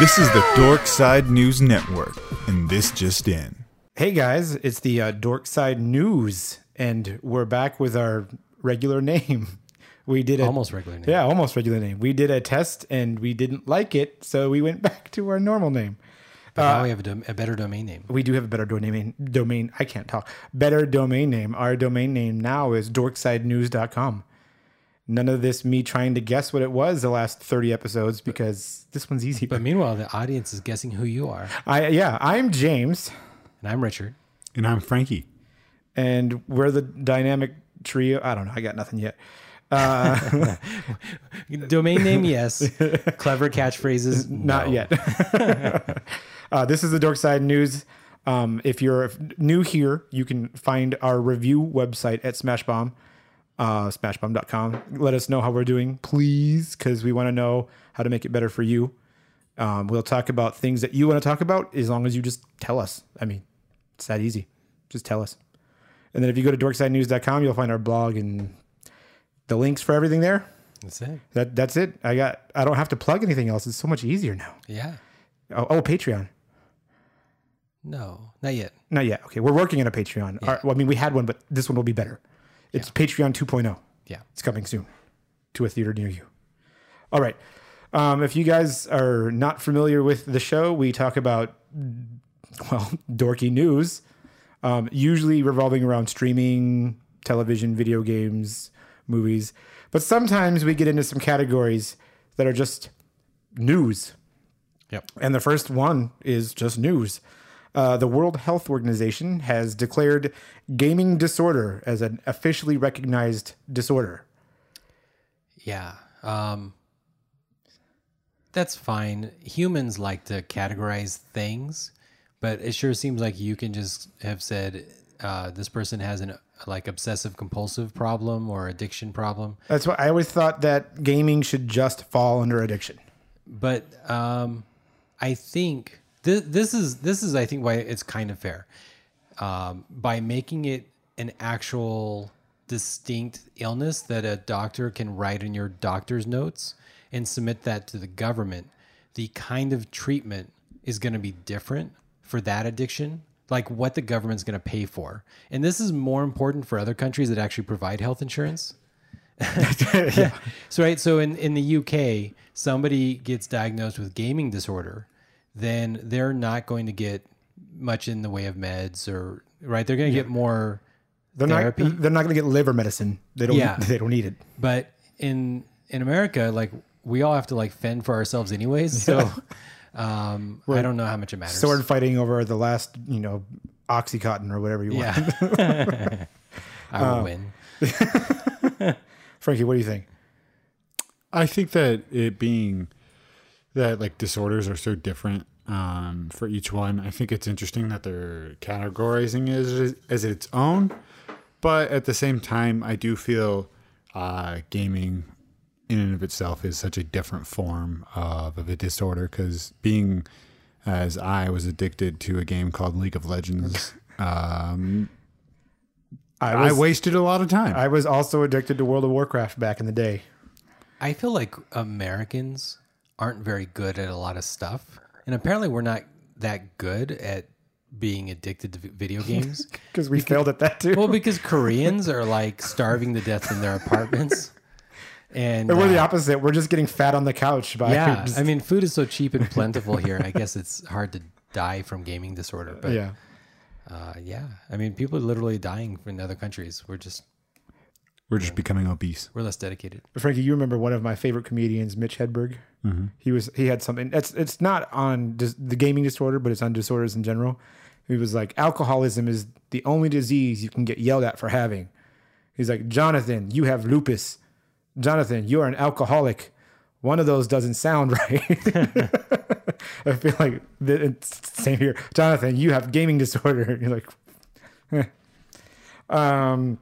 This is the Dork Side News Network, and this just in. Hey guys, it's the uh, Dorkside News, and we're back with our regular name. We did a, Almost regular name. yeah, almost regular name. We did a test and we didn't like it, so we went back to our normal name. But now we have a, dom- a better domain name. We do have a better domain. Name. Domain. I can't talk. Better domain name. Our domain name now is dorksidenews.com. None of this me trying to guess what it was the last thirty episodes because this one's easy. But meanwhile, the audience is guessing who you are. I yeah, I'm James, And I'm Richard. And I'm Frankie. and we're the dynamic trio. I don't know. I got nothing yet. Uh, Domain name, yes. Clever catchphrases, Not no. yet. uh, this is the Dork Side News. Um, if you're new here, you can find our review website at Smashbomb, uh, smashbomb.com. Let us know how we're doing, please, because we want to know how to make it better for you. Um, we'll talk about things that you want to talk about as long as you just tell us. I mean, it's that easy. Just tell us. And then if you go to dorksidenews.com, you'll find our blog and the links for everything there. That's it. That that's it. I got. I don't have to plug anything else. It's so much easier now. Yeah. Oh, oh Patreon. No, not yet. Not yet. Okay, we're working on a Patreon. Our- well, I mean, we had one, but this one will be better. It's Patreon 2.0. Yeah. It's coming soon to a theater near you. All right. Um, if you guys are not familiar with the show, we talk about well, dorky news, um, usually revolving around streaming, television, video games, movies. But sometimes we get into some categories that are just news. Yep. And the first one is just news. Uh, the World Health Organization has declared gaming disorder as an officially recognized disorder. Yeah. Um, that's fine. Humans like to categorize things, but it sure seems like you can just have said uh, this person has an like obsessive compulsive problem or addiction problem. That's why I always thought that gaming should just fall under addiction. but um, I think this this is this is I think why it's kind of fair um, by making it an actual distinct illness that a doctor can write in your doctor's notes and submit that to the government. The kind of treatment is going to be different for that addiction, like what the government's going to pay for, and this is more important for other countries that actually provide health insurance. So right, so in in the UK, somebody gets diagnosed with gaming disorder, then they're not going to get much in the way of meds or right. They're going to get more They're therapy. not. They're not going to get liver medicine. They don't. Yeah. They don't need it. But in in America, like we all have to like fend for ourselves anyways. So um, I don't know how much it matters. Sword fighting over the last, you know, oxycontin or whatever you want. yeah, I will win. Frankie, what do you think? I think that it being that like disorders are so different um, for each one, I think it's interesting that they're categorizing it as, as its own. But at the same time, I do feel uh, gaming in and of itself is such a different form of, of a disorder because being as I was addicted to a game called League of Legends, um, I I wasted a lot of time. I was also addicted to World of Warcraft back in the day. I feel like Americans aren't very good at a lot of stuff, and apparently we're not that good at being addicted to video games. Because we failed at that too. well, because Koreans are like starving to death in their apartments, and But we're the uh, opposite. We're just getting fat on the couch by yeah, just- I mean, food is so cheap and plentiful here. I guess it's hard to die from gaming disorder, but yeah. uh, yeah, I mean, people are literally dying in other countries. We're just We're just becoming obese. we're less dedicated. Frankie, you remember one of my favorite comedians, Mitch Hedberg? Mm-hmm. He was he had something. It's it's not on dis, the gaming disorder, but it's on disorders in general. He was like, alcoholism is the only disease you can get yelled at for having. He's like, Jonathan, you have lupus. Jonathan, you're an alcoholic. One of those doesn't sound right. I feel like the- it's same here. Jonathan, you have gaming disorder. You're like, eh. um,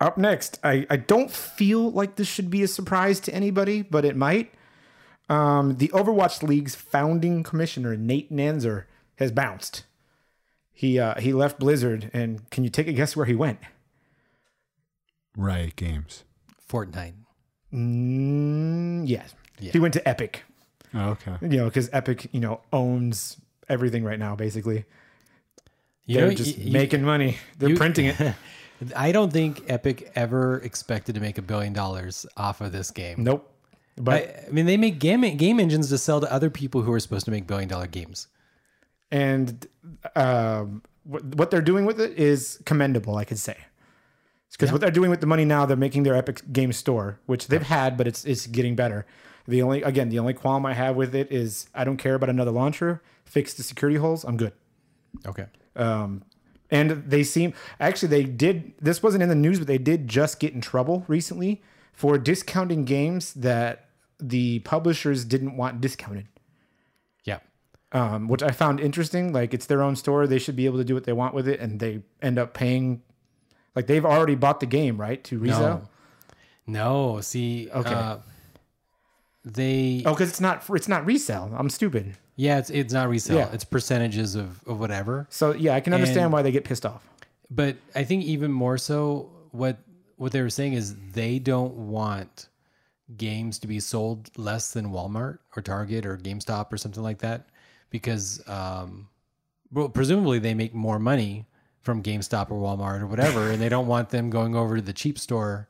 up next, I, I don't feel like this should be a surprise to anybody, but it might. Um, the Overwatch League's founding commissioner, Nate Nanzer, has bounced. He uh, he left Blizzard, and can you take a guess where he went? Riot Games. Fortnite. Mm, yes. Yeah. He went to Epic. Oh, okay. You know, because Epic, you know, owns everything right now. Basically, You they're know, just you- you- making money. They're you- printing it. I don't think Epic ever expected to make a billion dollars off of this game. Nope. But I, I mean, they make game game engines to sell to other people who are supposed to make billion dollar games. and um, what, what they're doing with it is commendable, I could say. Because what they're doing with the money now, they're making their Epic Game Store, which they've had, but it's it's getting better. The only again, the only qualm I have with it is I don't care about another launcher. Fix the security holes, I'm good. Okay. Um, and they seem actually they did this wasn't in the news, but they did just get in trouble recently for discounting games that the publishers didn't want discounted Yeah. um, which I found interesting. Like it's their own store; they should be able to do what they want with it, and they end up paying. Like they've already bought the game, right, to resell. No. No. See. Okay. Uh, they. Oh, because it's not it's not resell. I'm stupid. Yeah. It's it's not resale. Yeah. It's percentages of of whatever. So yeah, I can understand And- why they get pissed off. But I think even more so, what what they were saying is they don't want games to be sold less than Walmart or Target or GameStop or something like that, because um, well, presumably they make more money from GameStop or Walmart or whatever, and they don't want them going over to the cheap store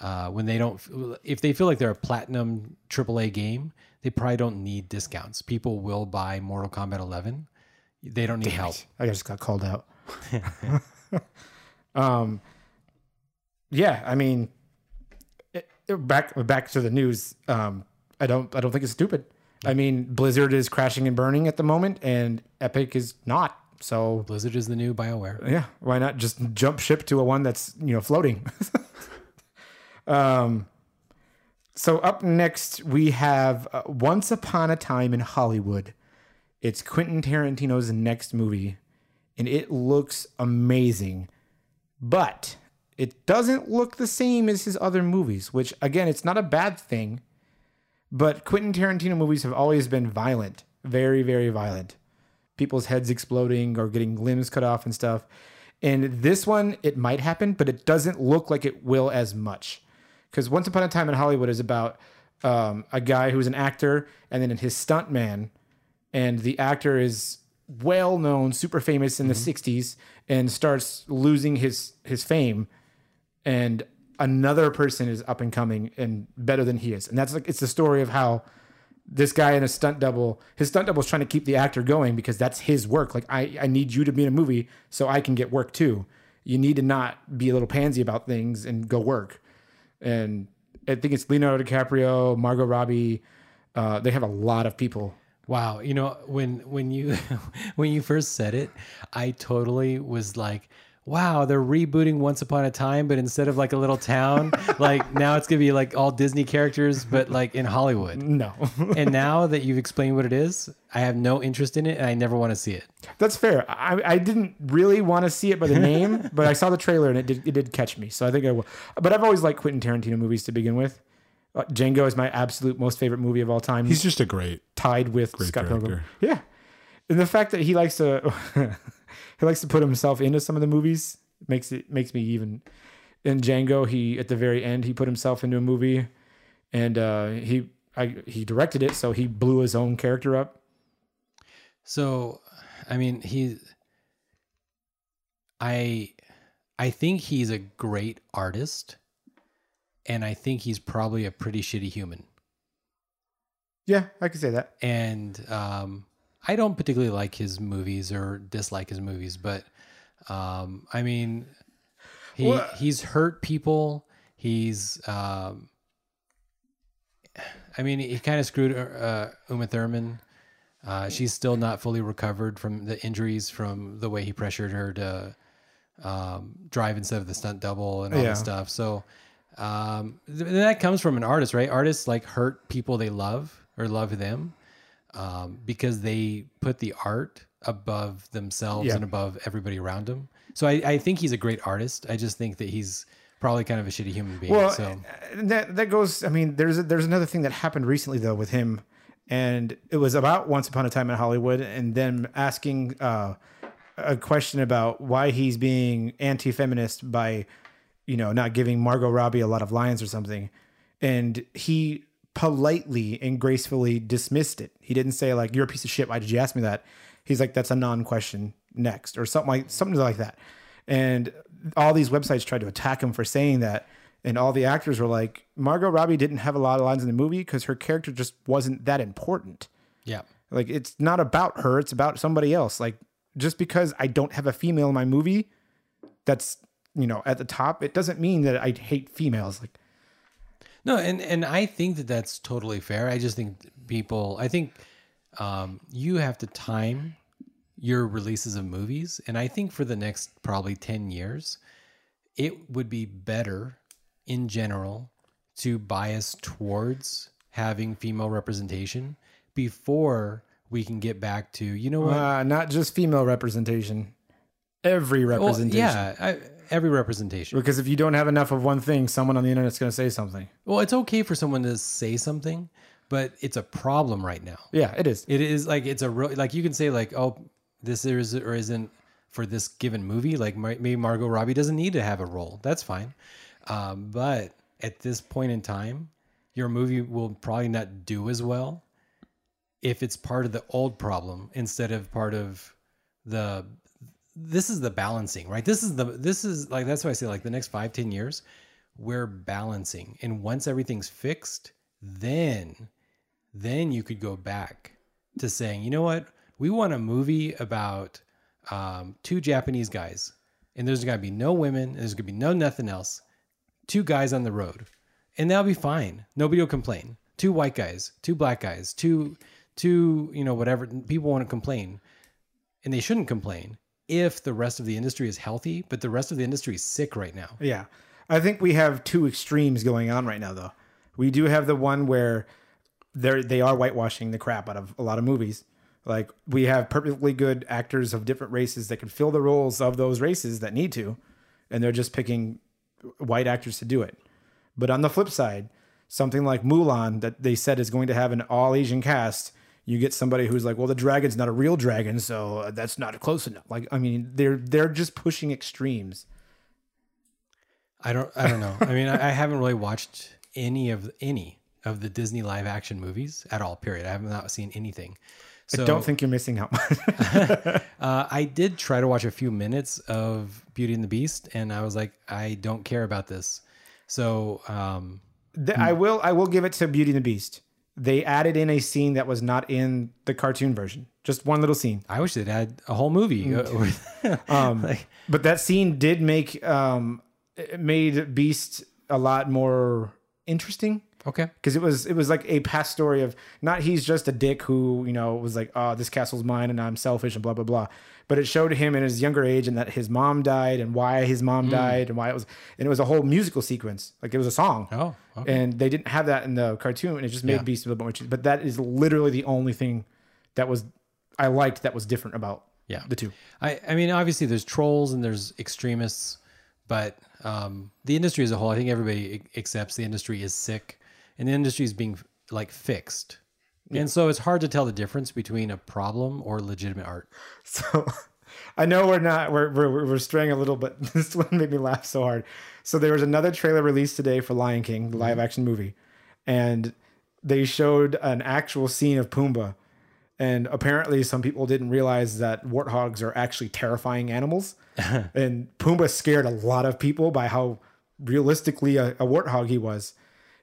uh, when they don't. If they feel like they're a platinum AAA game, they probably don't need discounts. People will buy Mortal Kombat 11. They don't need help. I just got called out. um, yeah, I mean, it- it- back back to the news. Um, I don't I don't think it's stupid. I mean, Blizzard is crashing and burning at the moment, and Epic is not. So Blizzard is the new BioWare. yeah, why not just jump ship to a one that's you know floating? um, so up next we have uh, Once Upon a Time in Hollywood. It's Quentin Tarantino's next movie, and it looks amazing, but it doesn't look the same as his other movies. Which again, it's not a bad thing, but Quentin Tarantino movies have always been violent, very very violent people's heads exploding or getting limbs cut off and stuff. And this one, it might happen, but it doesn't look like it will as much. Because Once Upon a Time in Hollywood is about um, a guy who's an actor and then his stuntman. And the actor is well known, super famous in the 60s, and starts losing his, his fame. And another person is up and coming and better than he is. And that's like, it's the story of how this guy in a stunt double, his stunt double is trying to keep the actor going because that's his work. Like I, I need you to be in a movie so I can get work too. You need to not be a little pansy about things and go work. And I think it's Leonardo DiCaprio, Margot Robbie. Uh, they have a lot of people. Wow, you know when when you when you first said it, I totally was like, "Wow, they're rebooting Once Upon a Time, but instead of like a little town, like now it's gonna be like all Disney characters, but like in Hollywood." No, And now that you've explained what it is, I have no interest in it, and I never want to see it. that's fair. I, I didn't really want to see it by the name, but I saw the trailer and it did, it did catch me. So I think I will. But I've always liked Quentin Tarantino movies to begin with. Uh, Django is my absolute most favorite movie of all time. He's just a great. tied with Great Scott Pilgrim. Yeah, and the fact that he likes to he likes to put himself into some of the movies makes it makes me even. In Django, he at the very end he put himself into a movie, and uh, he I, he directed it, so he blew his own character up. So, I mean, he, I, I think he's a great artist, and I think he's probably a pretty shitty human. Yeah, I could say that. and um, I don't particularly like his movies or dislike his movies, but um, I mean, he Well- he's hurt people. He's, um, I mean, he kind of screwed uh, Uma Thurman. Uh, she's still not fully recovered from the injuries from the way he pressured her to um, drive instead of the stunt double and all Yeah. that stuff. So um, th- that comes from an artist, right? Artists like hurt people they love or love them um, because they put the art above themselves Yeah. and above everybody around them. So I, I think he's a great artist. I just think that he's probably kind of a shitty human being. Well, so that that goes. I mean, there's there's another thing that happened recently though with him, and it was about Once Upon a Time in Hollywood, and then asking uh, a question about why he's being anti-feminist by, you know, not giving Margot Robbie a lot of lines or something, and he politely and gracefully dismissed it. He didn't say like you're a piece of shit. Why did you ask me that? He's like that's a non-question next or something like something like that. And all these websites tried to attack him for saying that. And all the actors were like, Margot Robbie didn't have a lot of lines in the movie because her character just wasn't that important. Yeah. Like it's not about her, it's about somebody else. Like just because I don't have a female in my movie that's, you know, at the top, it doesn't mean that I hate females. Like No, and and I think that that's totally fair. I just think people. I think um, you have to time your releases of movies, and I think for the next probably ten years, it would be better in general to bias towards having female representation before we can get back to you know what uh, not just female representation, every Well, representation. yeah I, every representation Because if you don't have enough of one thing, someone on the internet's going to say something. well it's okay for someone to say something but it's a problem right now Yeah, it is. It is like it's a real like you can say like oh this is or isn't for this given movie like maybe Margot Robbie doesn't need to have a role that's fine, um, but at this point in time, your movie will probably not do as well if it's part of the old problem instead of part of the this is the balancing right? This is the this is like that's why i say like the next five ten years we're balancing. And once everything's fixed then then you could go back to saying you know what? We want a movie about um, two japanese guys and there's gonna be no women there's gonna be no nothing else. Two guys on the road and that'll be fine. Nobody will complain. Two white guys two black guys two two you know whatever people want to complain and they shouldn't complain if the rest of the industry is healthy but the rest of the industry is sick right now Yeah. I think we have two extremes going on right now, though. We do have the one where they're, they are whitewashing the crap out of a lot of movies. Like, we have perfectly good actors of different races that can fill the roles of those races that need to, and they're just picking white actors to do it. But on the flip side, something like Mulan that they said is going to have an all Asian cast, you get somebody who's like, well, the dragon's not a real dragon, so that's not close enough. Like, I mean, they're they're just pushing extremes. i don't i don't know i mean I, I haven't really watched any of any of the disney live action movies at all period i have not seen anything so I don't think you're missing out. uh, i did try to watch a few minutes of beauty and the beast and i was like i don't care about this so um The- I will I will give it to Beauty and the Beast. They added in a scene that was not in the cartoon version. Just one little scene. i wish they'd had a whole movie uh, Um, Like- but that scene did make um, it made Beast a lot more interesting okay because it was it was like a past story of not he's just a dick who you know was like oh this castle's mine and I'm selfish and blah blah blah but it showed him in his younger age and that his mom died and why his mom died and why it was and it was a whole musical sequence like it was a song oh okay. and they didn't have that in the cartoon and it just made Yeah. Beast a little bit more interesting but that is literally the only thing that was I liked that was different about Yeah. the two I, I mean, obviously there's trolls and there's extremists, but um, the industry as a whole, I think everybody accepts the industry is sick and the industry is being like fixed. And so it's hard to tell the difference between a problem or legitimate art. So I know we're not we're we're, we're straying a little, but this one made me laugh so hard. So there was another trailer released today for Lion King, the mm-hmm. live action movie, and they showed an actual scene of Pumbaa. And apparently, some people didn't realize that warthogs are actually terrifying animals. and Pumbaa scared a lot of people by how realistically a, a warthog he was.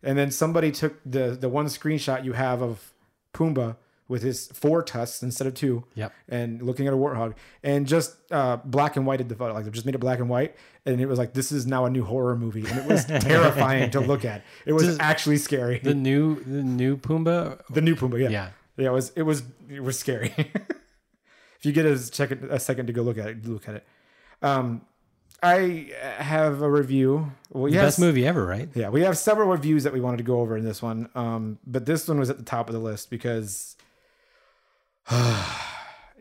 And then somebody took the the one screenshot you have of Pumbaa with his four tusks instead of two Yep. and looking at a warthog and just uh, black and whited the photo. Like they just made it black and white, and it was like this is now a new horror movie, and it was terrifying to look at. It was Does- actually scary. The new the new Pumbaa. The new Pumbaa, yeah, Yeah. yeah, it was it was it was scary. if you get a second a second to go look at it, look at it. Um, I have a review. Well, yes, Best movie ever, right? yeah, we have several reviews that we wanted to go over in this one. Um, but this one was at the top of the list because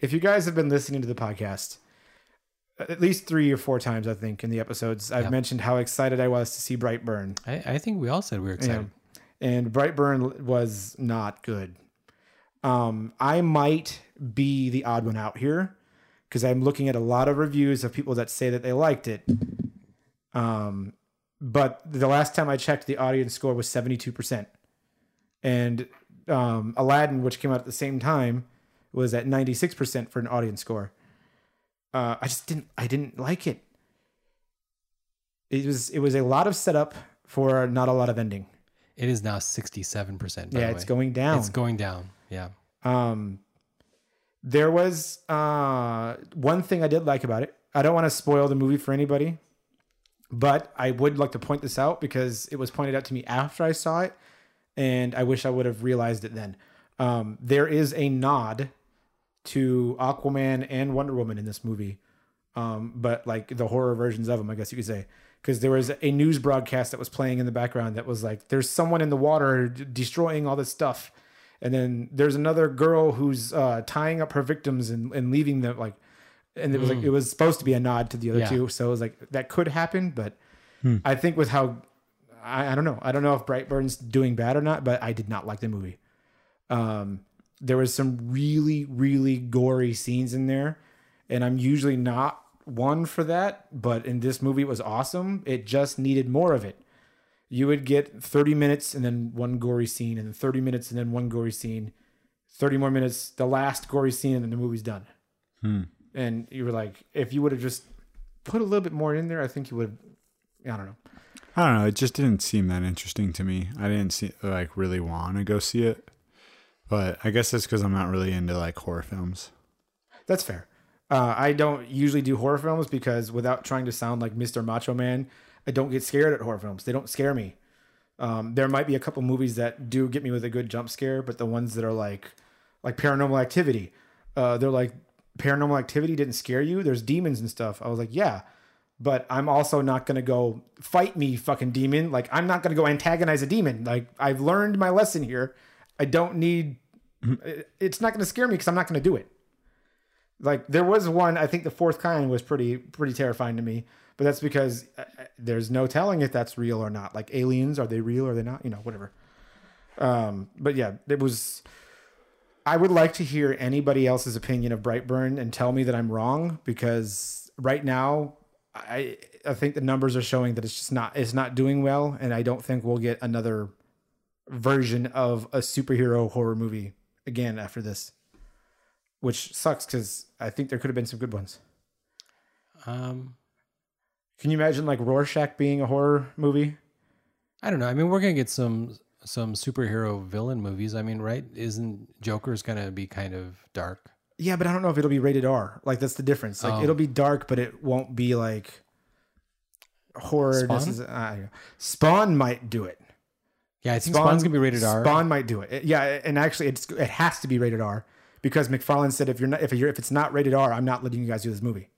if you guys have been listening to the podcast at least three or four times, I think, in the episodes, I've Yeah. mentioned how excited I was to see Brightburn. I, I think we all said we were excited. And Brightburn was not good. Um, I might be the odd one out here because I'm looking at a lot of reviews of people that say that they liked it. Um, but the last time I checked, the audience score was 72%. and um, Aladdin, which came out at the same time, was at 96% for an audience score. Uh, I just didn't I didn't like it. It was it was a lot of setup for not a lot of ending. It is now sixty-seven percent. yeah, it's going down. It's going down. Yeah. Um, there was uh, one thing I did like about it. I don't want to spoil the movie for anybody, but I would like to point this out because it was pointed out to me after I saw it, and I wish I would have realized it then. Um, there is a nod to Aquaman and Wonder Woman in this movie, um, but like the horror versions of them, I guess you could say. Because there was a news broadcast that was playing in the background that was like, "There's someone in the water destroying all this stuff," and then there's another girl who's uh, tying up her victims and, and leaving them like, and it was like it was supposed to be a nod to the other Yeah. two, so it was like that could happen, but I think with how I, I don't know, I don't know if Brightburn's doing bad or not, but I did not like the movie. Um, there was some really really gory scenes in there, and I'm usually not one for that, but in this movie it was awesome. It just needed more of it you would get 30 minutes and then one gory scene and then 30 minutes and then one gory scene 30 more minutes the last gory scene and then the movie's done and you were like if you would have just put a little bit more in there i think you would i don't know I don't know. It just didn't seem that interesting to me. I didn't see like really want to go see it, but I guess that's because I'm not really into like horror films. that's fair uh, i don't usually do horror films because without trying to sound like mr macho man i don't get scared at horror films. They don't scare me. Um, there might be a couple movies that do get me with a good jump scare but the ones that are like like paranormal activity uh, they're like paranormal activity didn't scare you? There's demons and stuff. I was like yeah but i'm also not going to go fight me fucking demon. Like i'm not going to go antagonize a demon. Like i've learned my lesson here. I don't need it's not going to scare me because i'm not going to do it. Like there was one i think the fourth kind was pretty pretty terrifying to me but that's because uh, uh, there's no telling if that's real or not. Like aliens are they real or are they not? You know whatever. Um but yeah it was i would like to hear anybody else's opinion of brightburn and tell me that i'm wrong because right now i i think the numbers are showing that it's just not it's not doing well. And i don't think we'll get another version of a superhero horror movie again after this which sucks because I think there could have been some good ones. Um, Can you imagine like Rorschach being a horror movie? I don't know. I mean, we're gonna get some some superhero villain movies. I mean, right? Isn't Joker's gonna be kind of dark? Yeah, but I don't know if it'll be rated R. Like that's the difference. Like Oh. it'll be dark, but it won't be like horror. This Spawn? is, uh, Spawn might do it. Yeah, I think Spawn's gonna be rated R. Spawn might do it. It- Yeah, and actually, it's it has to be rated R because McFarlane said if you're not if you're if it's not rated R, I'm not letting you guys do this movie.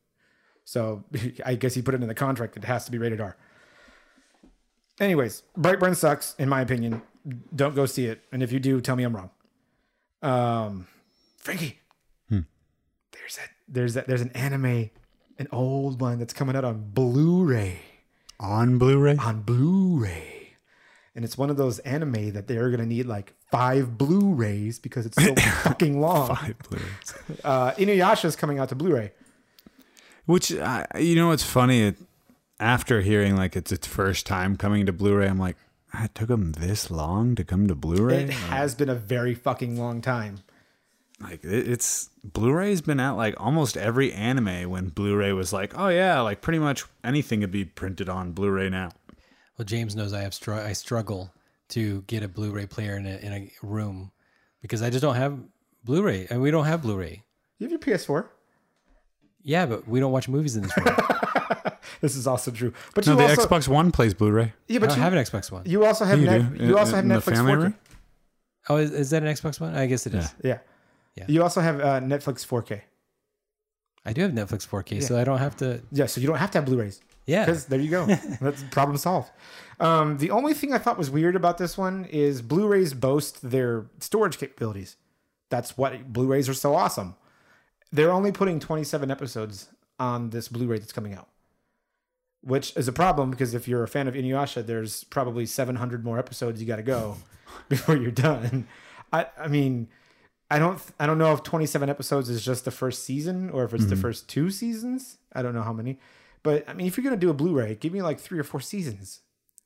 So I guess he put it in the contract. It has to be rated R. Anyways, Brightburn sucks in my opinion. Don't go see it, and if you do, tell me I'm wrong. Um, Frankie, there's that there's that there's an anime, an old one that's coming out on Blu-ray On Blu-ray, on Blu-ray. And it's one of those anime that they're gonna need like five Blu-rays because it's so fucking long. five Blu-rays. Uh, Inuyasha's coming out to Blu-ray. Which uh, you know, what's funny. It, after hearing like it's its first time coming to Blu-ray, I'm like, "Ah, it took them this long to come to Blu-ray. It has been a very fucking long time. like it, it's Blu-ray's been at like almost every anime when Blu-ray was like, oh yeah, like pretty much anything could be printed on Blu-ray now. Well, James knows I have str- I struggle to get a Blu-ray player in a in a room because I just don't have Blu-ray, and we don't have Blu-ray. You have your PS4. Yeah, but we don't watch movies in this room. This is also true. But No, you the also, Xbox One plays Blu-ray. yeah, I but don't you, have an Xbox One. you also have You Net, do. you also have In the Netflix family 4K. room? Oh, is, is that an Xbox One? I guess it is. Yeah. Yeah. Yeah. You also have uh, Netflix 4K. I do have Netflix 4K, so I don't have to. Yeah, so you don't have to have Blu-rays. Yeah, Because there you go. That's problem solved. Um, the only thing I thought was weird about this one is Blu-rays boast their storage capabilities. That's what Blu-rays are so awesome. They're only putting 27 episodes on this Blu-ray that's coming out, which is a problem because if you're a fan of Inuyasha, there's probably 700 more episodes you got to go before you're done. I, I mean, I don't, I don't know if 27 episodes is just the first season or if it's the mm-hmm. first two seasons. I don't know how many, but I mean, if you're gonna do a Blu-ray, give me like three or four seasons.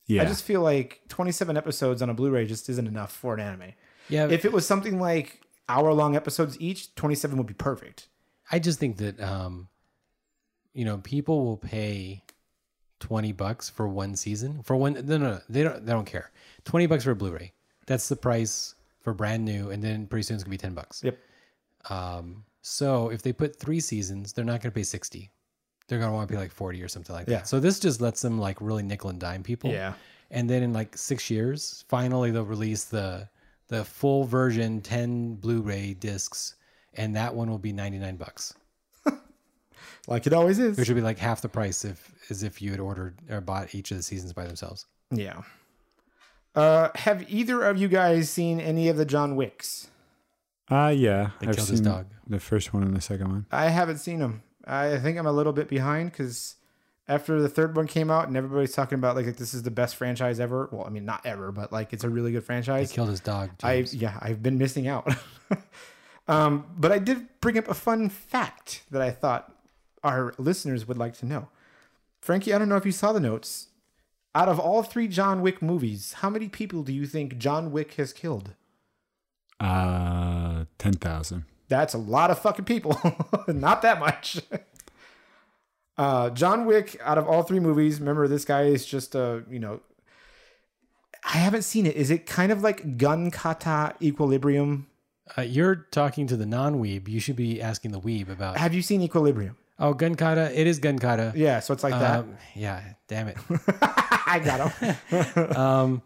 Yeah. I just feel like 27 episodes on a Blu-ray just isn't enough for an anime. Yeah, If it was something like hour-long episodes each, 27 would be perfect. I just think that um, you know, people will pay twenty bucks for one season for one. No, no, no, they don't. They don't care. Twenty bucks for a Blu-ray. That's the price for brand new, and then pretty soon it's gonna be ten bucks. Yep. Um, so if they put three seasons, they're not gonna pay sixty. They're gonna want to pay like forty or something like Yeah. that. So this just lets them like really nickel and dime people. Yeah. And then in like six years, finally they'll release the the full version, ten Blu-ray discs, and that one will be ninety nine bucks. Like it always is. Which would be like half the price if as if you had ordered or bought each of the seasons by themselves. Yeah. Uh, have either of you guys seen any of the John Wicks? Uh yeah. They I've seen dog. The first one and the second one. I haven't seen them. I think I'm a little bit behind because after the third one came out and everybody's talking about like, like this is the best franchise ever. Well, I mean not ever, but like it's a really good They franchise. killed his dog. I yeah, I've been missing out. um, but I did bring up a fun fact that I thought our listeners would like to know. Frankie, I don't know if you saw the notes. Out of all three John Wick movies, how many people do you think John Wick has killed? Uh ten thousand. That's a lot of fucking people. Not that much. Uh, John Wick, out of all three movies, remember this guy is just a, you know, I haven't seen it. Is it kind of like gun kata equilibrium? Uh, you're talking to the non-weeb. You should be asking the weeb about. Have you seen Equilibrium? Oh, gun kata. It is gun kata. Yeah, so it's like that. Um, yeah. Damn it. I got him. um,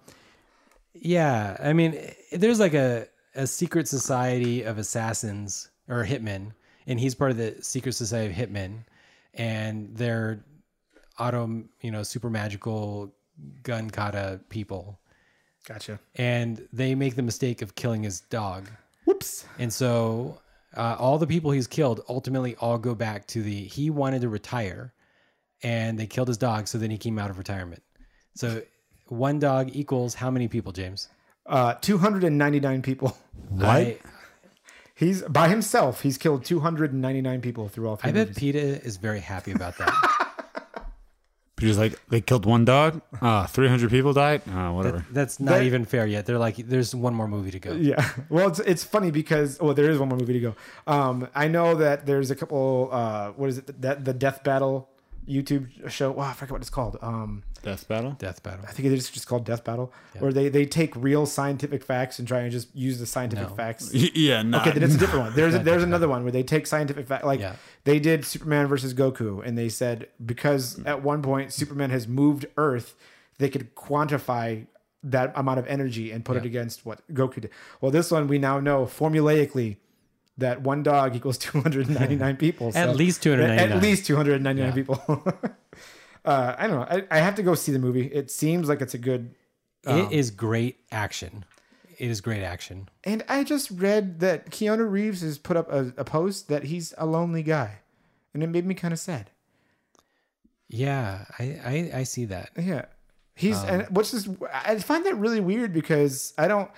yeah. I mean, there's like a a secret society of assassins or hitmen, and he's part of the secret society of hitmen, and they're auto, you know, super magical gun kata people, Gotcha. and they make the mistake of killing his dog. Whoops. And so uh, all the people he's killed ultimately all go back to the he wanted to retire and they killed his dog. So then he came out of retirement. So one dog equals how many people, James? Uh, 299 people. What? I, He's by himself. He's killed 299 people through all three I bet movies. PETA is very happy about that. Because like they killed one dog. Uh three hundred people died. Uh whatever. That's not That- even fair yet. They're like, there's one more movie to go. Yeah. Well, it's it's funny because well, there is one more movie to go. Um, I know that there's a couple. Uh, what is it? That the Death Battle YouTube show. Wow, I forget what it's called. Um, Death battle. Death Battle. I think it is just called Death Battle, where they they take real scientific facts and try and just use the scientific No. facts. yeah. No. Okay, then it's a different one. There's a, there's another one where they take scientific facts. like Yeah. they did Superman versus Goku, and they said because at one point Superman has moved Earth, they could quantify that amount of energy and put it against what Goku did. Well, this one we now know formulaically that one dog equals 299 people. At so- least 299. At least 299 Yeah. people. uh, I don't know. I, I have to go see the movie. It seems like it's a good. It is great action. It is great action. And I just read that Keanu Reeves has put up a, a post that he's a lonely guy, and it made me kind of sad. Yeah, I, I, I see that. Yeah, he's and what's this? I find that really weird because I don't.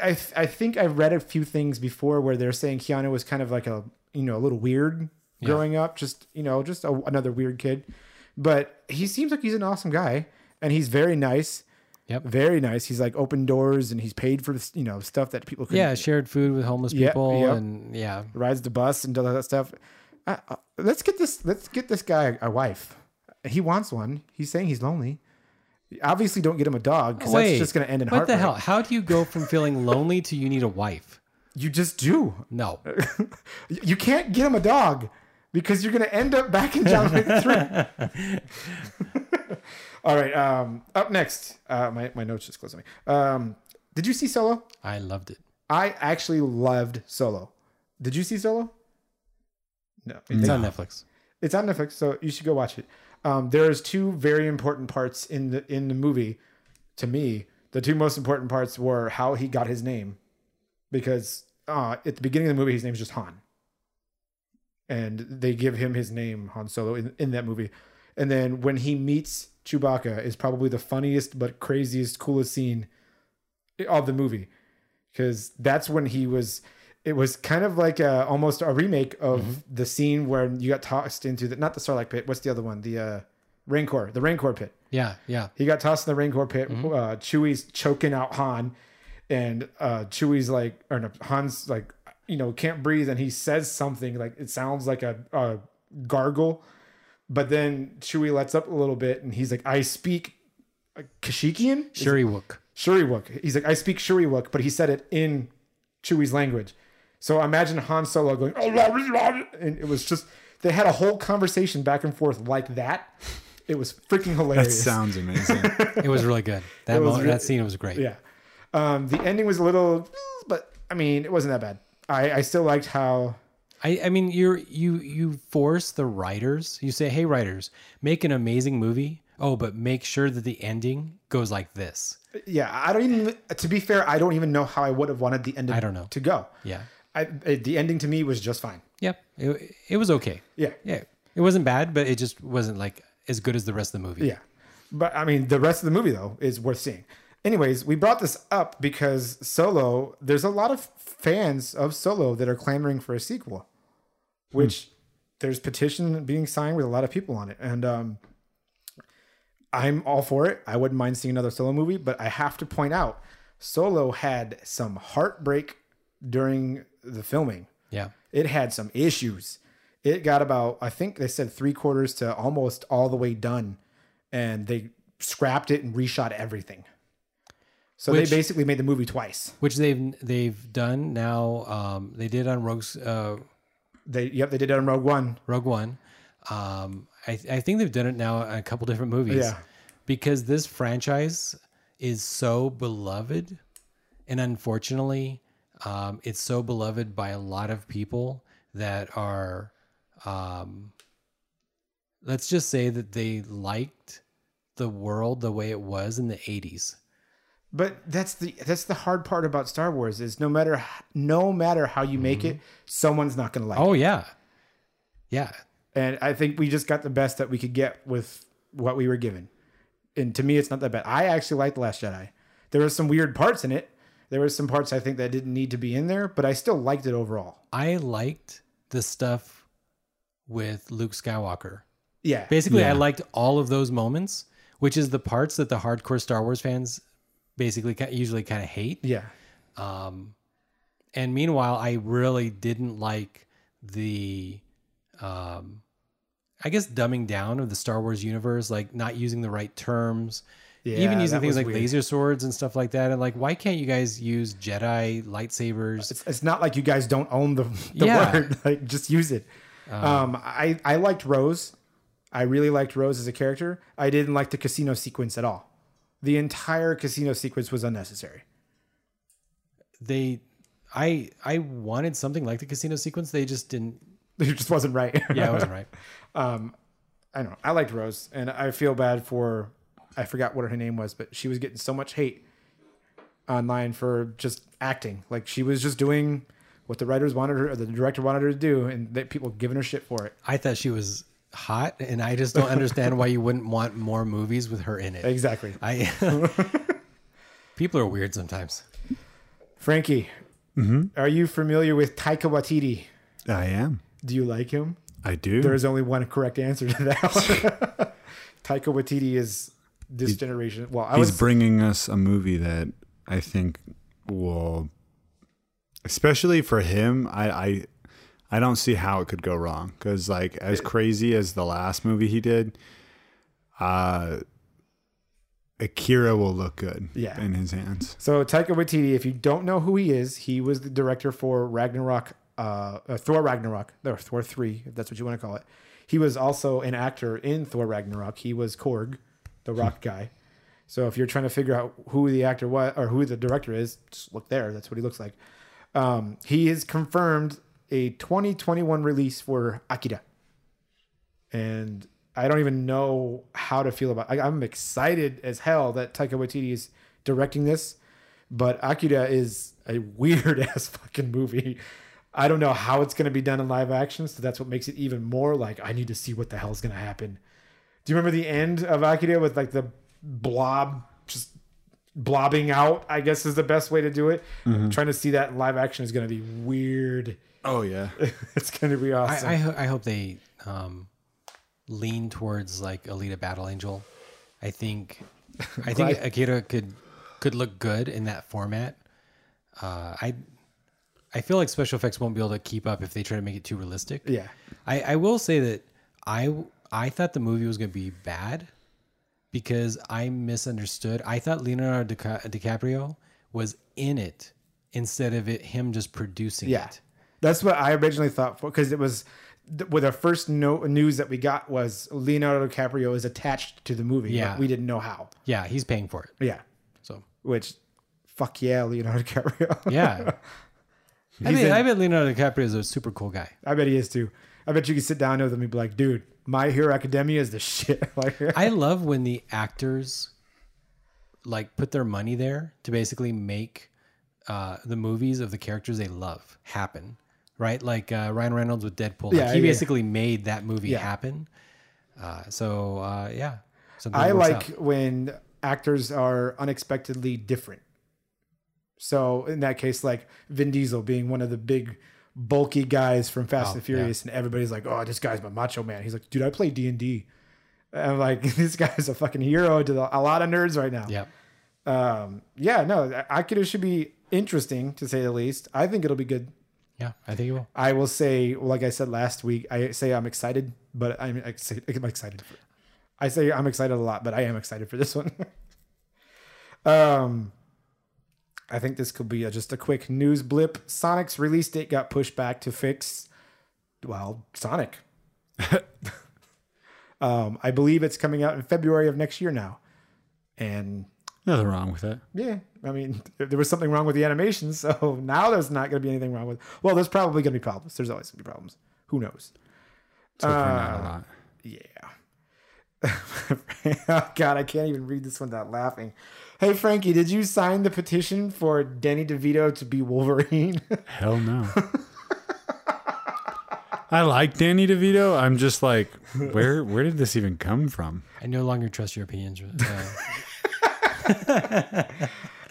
I I, I think I've read a few things before where they're saying Keanu was kind of like a you know a little weird growing up, just you know just a, another weird kid, but he seems like he's an awesome guy and he's very nice. Yep. Very nice. He's like open doors and he's paid for you know stuff that people could Yeah, shared food with homeless people, yep. and yeah, rides the bus and does all that stuff. Uh, uh, let's get this. Let's get this guy a wife. He wants one. He's saying he's lonely. Obviously, don't get him a dog because that's just going to end in heartbreak. what the hell? How do you go from feeling lonely to you need a wife? You just do. No, You can't get him a dog because you're going to end up back in John Wick three. all right. Um, up next, uh, my my notes just closed on me. Um, did you see Solo? I loved it. I actually loved Solo. Did you see Solo? No. It's on Netflix. It's on Netflix, so you should go watch it. Um, there's two very important parts in the in the movie. To me, the two most important parts were how he got his name, because uh, at the beginning of the movie, his name's just Han, and they give him his name Han Solo in, in that movie. And then when he meets Chewbacca, is probably the funniest but craziest, coolest scene of the movie, because that's when he was it was kind of like a, almost a remake of Mm-hmm. the scene where you got tossed into the not the Sarlacc pit. What's the other one? The uh, Rancor, the Rancor pit. Yeah, yeah. He got tossed in the Rancor pit. Mm-hmm. Uh, Chewie's choking out Han, and uh, Chewie's like, or no, Han's like, you know, can't breathe, and he says something like it sounds like a, a gargle, but then Chewie lets up a little bit, and he's like, "I speak uh, Kashyyykian." Is- Shyriiwook. Shyriiwook. He's like, I speak Shyriiwook, but he said it in Chewie's language. So imagine Han Solo going, oh and it was just they had a whole conversation back and forth like that. It was freaking hilarious. That sounds amazing. It was really good. That moment, really- that scene was great. yeah. Um, the ending was a little, but I mean, it wasn't that bad. I, I still liked how I, I mean, you're you you force the writers. You say, "Hey, writers, make an amazing movie." Oh, but make sure that the ending goes like this. yeah, I don't even. To be fair, I don't even know how I would have wanted the ending. I don't know. to go. Yeah, I, it- the ending to me was just fine. yep. It, it was okay. Yeah, Yeah, it wasn't bad, but it just wasn't like as good as the rest of the movie. Yeah. But I mean, the rest of the movie, though, is worth seeing. Anyways, we brought this up because Solo, there's a lot of fans of Solo that are clamoring for a sequel, which there's petition being signed with a lot of people on it. And um, I'm all for it. I wouldn't mind seeing another Solo movie, but I have to point out Solo had some heartbreak during the filming yeah. it had some issues. It got about, I think they said three quarters to almost all the way done, and they scrapped it and reshot everything. So Which- they basically made the movie twice. Which they've they've done now. Um, they did on Rogue's uh, They, yep, they did it on Rogue One. Rogue One. Um, I, I think they've done it now in a couple different movies. Yeah. Because this franchise is so beloved, and unfortunately, um, it's so beloved by a lot of people that are, um, let's just say that they liked the world the way it was in the 80s. But that's the that's the hard part about Star Wars is no matter no matter how you make it, someone's not going to like it. Oh, yeah. Yeah. And I think we just got the best that we could get with what we were given. And to me, it's not that bad. I actually liked The Last Jedi. There were some weird parts in it. There were some parts I think that didn't need to be in there, but I still liked it overall. I liked the stuff with Luke Skywalker. Yeah. Basically, I liked all of those moments, which is the parts that the hardcore Star Wars fans basically usually kind of hate. Yeah. Um, and meanwhile, I really didn't like the, um, I guess, dumbing down of the Star Wars universe, like not using the right terms. Even using things like weird. laser swords and stuff like that, and like, why can't you guys use Jedi lightsabers? It's, it's not like you guys don't own the, the Yeah. word. Like, just use it. Um, I, I liked Rose. I really liked Rose as a character. I didn't like the casino sequence at all. The entire casino sequence was unnecessary. they I I wanted something like the casino sequence. They just didn't. It just wasn't right. Yeah, it wasn't right. um, I don't know. I liked Rose, and I feel bad for I forgot what her name was, but she was getting so much hate online for just acting. Like she was just doing what the writers wanted her, or the director wanted her to do, and that people giving her shit for it. I thought she was hot, and I just don't understand why you wouldn't want more movies with her in it. Exactly. I people are weird sometimes. Frankie, mm-hmm. are you familiar with Taika Waititi? I am. Do you like him? I do. There is only one correct answer to that. Taika Waititi is this generation. Well, I He's was bringing us a movie that I think will, especially for him, I I, I don't see how it could go wrong. Because like as crazy as the last movie he did, uh, Akira will look good. Yeah. in his hands. So Taika Waititi, if you don't know who he is, he was the director for Ragnarok, uh, uh, Thor Ragnarok, or Thor three, if that's what you want to call it. He was also an actor in Thor Ragnarok. He was Korg, the Rock guy. So if you're trying to figure out who the actor was or who the director is, just look there. That's what he looks like. Um, he has confirmed a 2021 release for Akira, and I don't even know how to feel about. I, I'm excited as hell that Taika Waititi is directing this, but Akira is a weird ass fucking movie. I don't know how it's going to be done in live action, so that's what makes it even more like I need to see what the hell's going to happen. Do you remember the end of Akira with like the blob just blobbing out? I guess is the best way to do it. Trying to see that live action is going to be weird. Oh yeah. it's going to be I awesome. I, ho- I hope they um, lean towards like Alita Battle Angel. I think I think Akira could could look good in that format. Uh, I I feel like special effects won't be able to keep up if they try to make it too realistic. Yeah. I, I will say that I I thought the movie was going to be bad because I misunderstood. I thought Leonardo Dica- DiCaprio was in it instead of it him just producing Yeah, it. that's what I originally thought for because it was th- with our first no, news that we got was Leonardo DiCaprio is attached to the movie. Yeah. we didn't know how. Yeah, he's paying for it. Yeah, So which fuck yeah, Leonardo DiCaprio. yeah, I mean, in- I bet Leonardo DiCaprio is a super cool guy. I bet he is too. I bet you could sit down with him and be like, dude, My Hero Academia is the shit. I love when the actors like put their money there to basically make uh, the movies of the characters they love happen, right? Like uh, Ryan Reynolds with Deadpool, like Yeah, he yeah. basically made that movie Yeah. happen. Uh, so uh, yeah, I like out. when actors are unexpectedly different. So in that case, like Vin Diesel being one of the big bulky guys from Fast Oh, and Furious, and everybody's like, "Oh, this guy's my macho man." He's like, "Dude, I play D and D." I'm like, "This guy's a fucking hero to the, a lot of nerds right now." Yeah. Um, yeah, no, Akira should be interesting to say the least. I think it'll be good. Yeah, I think it will. I will say, like I said last week, I say I'm excited, but I'm excited. I'm excited. For, I say I'm excited a lot, but I am excited for this one. um, I think this could be a, just a quick news blip. Sonic's release date got pushed back to fix, well, Sonic. um, I believe it's coming out in February of next year now, and Nothing wrong with that. yeah, I mean, there was something wrong with the animation, so now there's not going to be anything wrong with. Well, there's probably going to be problems. There's always going to be problems. Who knows? Uh, not a lot. Yeah. oh, God, I can't even read this one without laughing. Hey, Frankie, did you sign the petition for Danny DeVito to be Wolverine? Hell no. I like Danny DeVito. I'm just like, where where did this even come from? I no longer trust your opinions. Uh,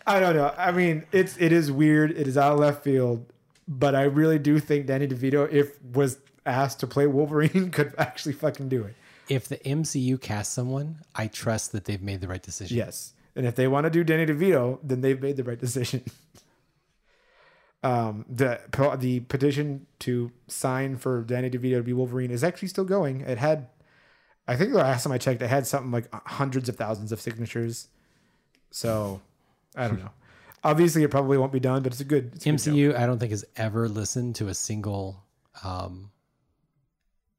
I don't know. I mean, it's it is weird. It is out of left field, but I really do think Danny DeVito, if was asked to play Wolverine, could actually fucking do it. if the MCU casts someone, I trust that they've made the right decision. Yes. And if they want to do Danny DeVito, then they've made the right decision. um, the the petition to sign for Danny DeVito to be Wolverine is actually still going. It had, I think the last time I checked, it had something like hundreds of thousands of signatures. So, I don't know. Obviously, it probably won't be done, but it's a good it's a good. MCU, I don't think has ever listened to a single, um,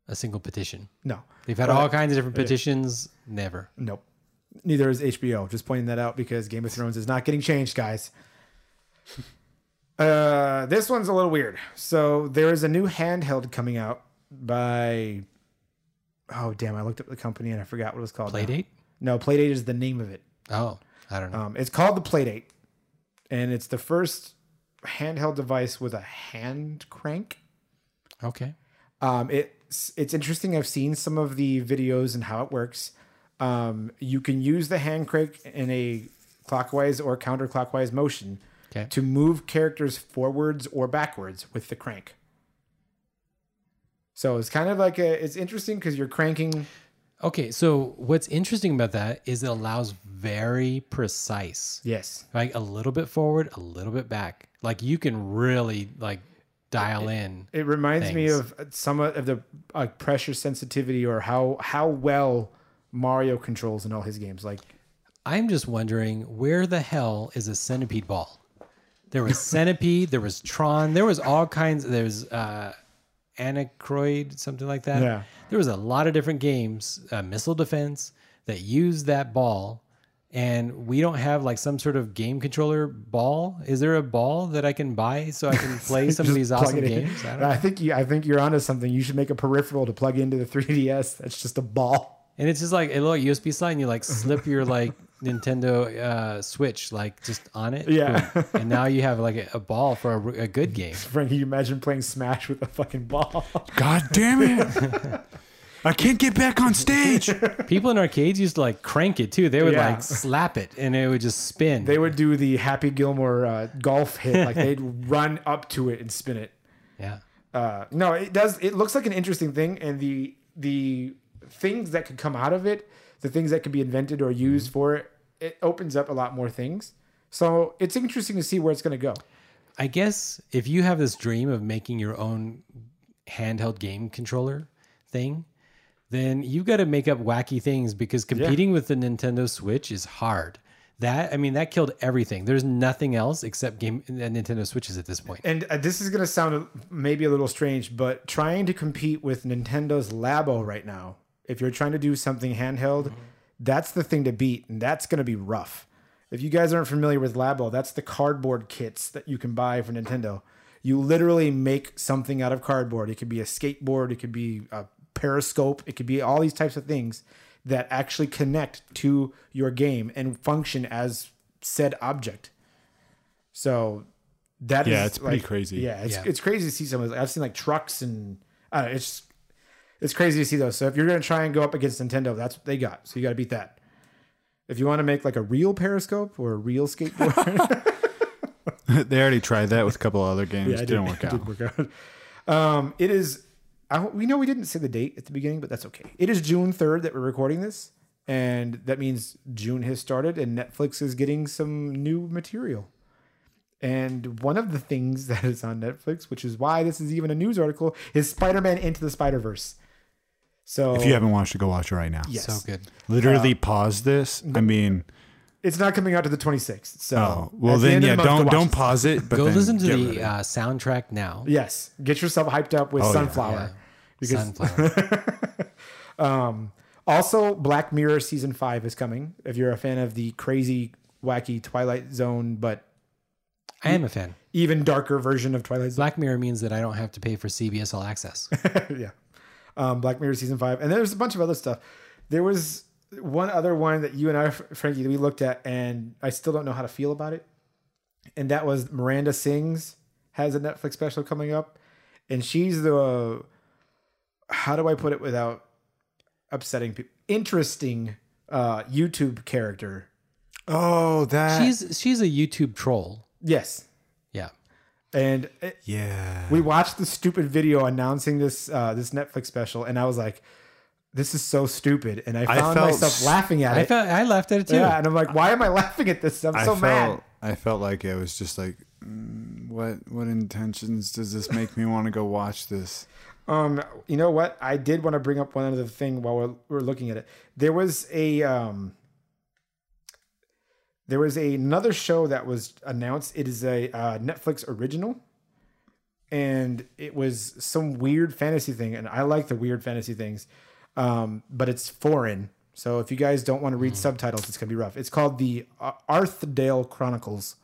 a single petition. No, They've had all kinds of different petitions. Never. Nope. Neither is HBO. Just pointing that out because Game of Thrones is not getting changed, guys. uh, this one's a little weird. So there is a new handheld coming out by. Oh damn! I looked up the company and I forgot what it was called. now. Playdate? No, Playdate is the name of it. Oh, I don't know. Um, it's called the Playdate, and it's the first handheld device with a hand crank. okay. Um, it's it's interesting. I've seen some of the videos and how it works. Um, you can use the hand crank in a clockwise or counterclockwise motion Okay. to move characters forwards or backwards with the crank. So it's kind of like a. It's interesting because you're cranking. Okay. So what's interesting about that is it allows very precise, Yes. like a little bit forward, a little bit back. Like you can really like dial in. It reminds me of some of the uh, pressure sensitivity or how how well Mario controls in all his games. Like I'm just wondering where the hell is a centipede ball? There was centipede, there was Tron, there was all kinds. There's uh, Anacroid, something like that. Yeah. There was a lot of different games, uh, missile defense that used that ball, and we don't have like some sort of game controller ball. Is there a ball that I can buy so I can play some of these awesome games? I. I think you, I think you're onto something. You should make a peripheral to plug into the 3DS. That's just a ball. And it's just like a little USB slide, and you like slip your like Nintendo uh, Switch like just on it. Yeah. Boom. and now you have like a, a ball for a, a good game. Frankie, you imagine playing Smash with a fucking ball. God damn it! I can't get back on stage. People in arcades used to like crank it too. They would Yeah. like slap it, and it would just spin. they would do the Happy Gilmore uh, golf hit. Like they'd run up to it and spin it. yeah. Uh, no, it does. It looks like an interesting thing, and the the things that could come out of it, the things that could be invented or used for it, it opens up a lot more things. So it's interesting to see where it's going to go. I guess if you have this dream of making your own handheld game controller thing, then you've got to make up wacky things because competing with the Nintendo Switch is hard. That I mean, that killed everything. There's nothing else except game uh, Nintendo Switches at this point. And uh, this is going to sound maybe a little strange, but trying to compete with Nintendo's Labo right now, if you're trying to do something handheld, that's the thing to beat, and that's going to be rough. If you guys aren't familiar with Labo, that's the cardboard kits that you can buy for Nintendo. You literally make something out of cardboard. It could be a skateboard, it could be a periscope, it could be all these types of things that actually connect to your game and function as said object. So that Yeah, is, it's pretty like- crazy. Yeah, it's Yeah. it's crazy to see some of. I've seen like trucks and uh, it's it's crazy to see those. So if you're gonna try and go up against Nintendo, that's what they got. So you got to beat that. If you want to make like a real periscope or a real skateboard, they already tried that with a couple other games. yeah, it didn't did- work out. did work out. Um, it is. I, we know we didn't say the date at the beginning, but that's okay. It is June third that we're recording this, and that means June has started, and Netflix is getting some new material. And one of the things that is on Netflix, which is why this is even a news article, is Spider-Man Into the Spider-Verse. So If you haven't watched it, go watch it right now. yes, So good. Literally pause this. I mean, it's not coming out to the 26th. So oh well, at the then yeah, the month, don't go don't pause it. But Go listen to the uh, soundtrack now. Yes, get yourself hyped up with Oh, yeah. Sunflower. Because Sunflower. Um, also, Black Mirror season five is coming. If you're a fan of the crazy, wacky Twilight Zone, but I am a fan. even darker version of Twilight Zone, Black Mirror means that I don't have to pay for CBS All Access. yeah. Um, Black Mirror season five, and there's a bunch of other stuff. There was one other one that you and I, Frankie, we looked at, and I still don't know how to feel about it. And that was Miranda Sings has a Netflix special coming up, and she's the how do I put it without upsetting people? Interesting uh, YouTube character. oh, that she's she's a YouTube troll. Yes, Yeah. And it, yeah. we watched the stupid video announcing this uh, this Netflix special, and I was like, "This is so stupid," and I I found felt myself s- laughing at it. I it. felt I laughed at it too. yeah, and I'm like, "Why am I laughing at this? I'm I so felt mad." I felt like it was just like, mm, what what intentions does this make me want to go watch this? Um, you know what? I did want to bring up one other thing while we're, we're looking at it. There was a um, there was another show that was announced. It is a uh, Netflix original, and it was some weird fantasy thing. And I like the weird fantasy things, um, but it's foreign. So if you guys don't want to read subtitles, it's gonna be rough. It's called the uh, Arthdal Chronicles,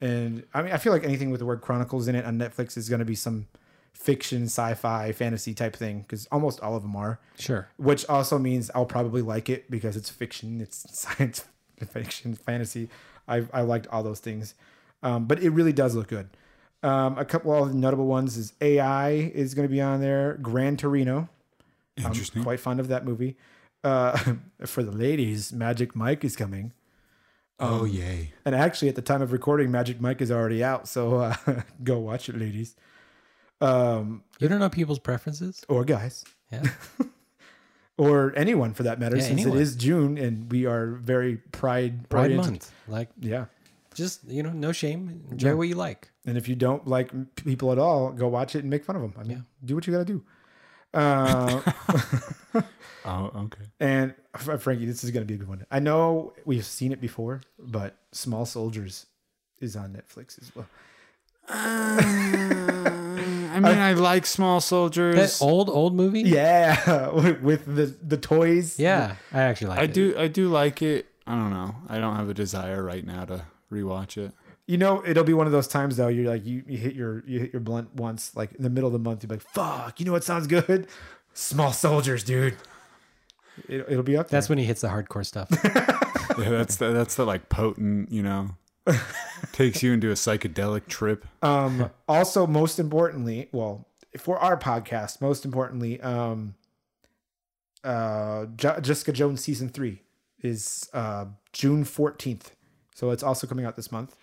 and I mean I feel like anything with the word Chronicles in it on Netflix is gonna be some fiction, sci-fi, fantasy type thing because almost all of them are. Sure. Which also means I'll probably like it because it's fiction, it's science fiction, fantasy. I I liked all those things, um, but it really does look good. Um, a couple of notable ones is AI is going to be on there. Gran Torino, Interesting. I'm quite fond of that movie. Uh, for the ladies, Magic Mike is coming. oh yay! And actually, at the time of recording, Magic Mike is already out. So uh, go watch it, ladies. Um, You don't know people's preferences? or guys, Yeah. Or anyone for that matter, Yeah, since anyone. it is June and we are very pride Pride oriented. month. Like Yeah. just, you know, no shame. Enjoy Yeah. what you like. And if you don't like people at all, go watch it and make fun of them. I mean, Yeah. do what you got to do. Uh, Oh okay. and F- Frankie, this is going to be a good one. I know we've seen it before, but Small Soldiers is on Netflix as well. I mean, I, like small soldiers. That old, old movie? Yeah, with- with the the toys. Yeah. I actually like I it. do I do like it. I don't know. I don't have a desire right now to rewatch it. You know, it'll be one of those times though. You're like, you, you hit your you hit your blunt once, like in the middle of the month. You're like, fuck. You know what sounds good? Small Soldiers, dude. It, it'll be up there. That's when he hits the hardcore stuff. Yeah, that's the, that's the like potent, you know, takes you into a psychedelic trip. Um, also, most importantly, well, for our podcast, most importantly, um, uh, Jo- Jessica Jones season three is uh, June fourteenth, so it's also coming out this month.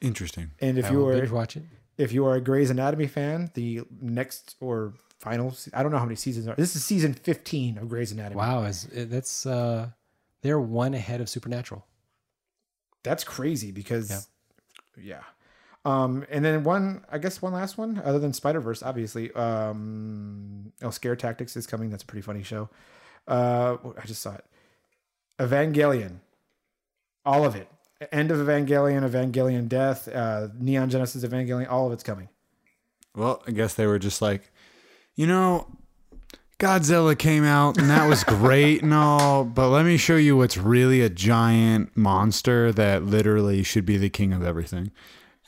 Interesting. And if I you are binge watch it. if you are a Grey's Anatomy fan, the next or final, I don't know how many seasons are. This is season 15 of Grey's Anatomy. Wow, is that's uh, they're one ahead of Supernatural. That's crazy because, yeah. yeah. Um, and then one, I guess one last one, other than Spider Verse, obviously. Um, oh, Scare Tactics is coming. That's a pretty funny show. Uh, I just saw it. Evangelion, all of it. End of Evangelion, Evangelion Death, uh, Neon Genesis Evangelion, all of it's coming. Well, I guess they were just like, you know, Godzilla came out and that was great and all, but let me show you what's really a giant monster that literally should be the king of everything.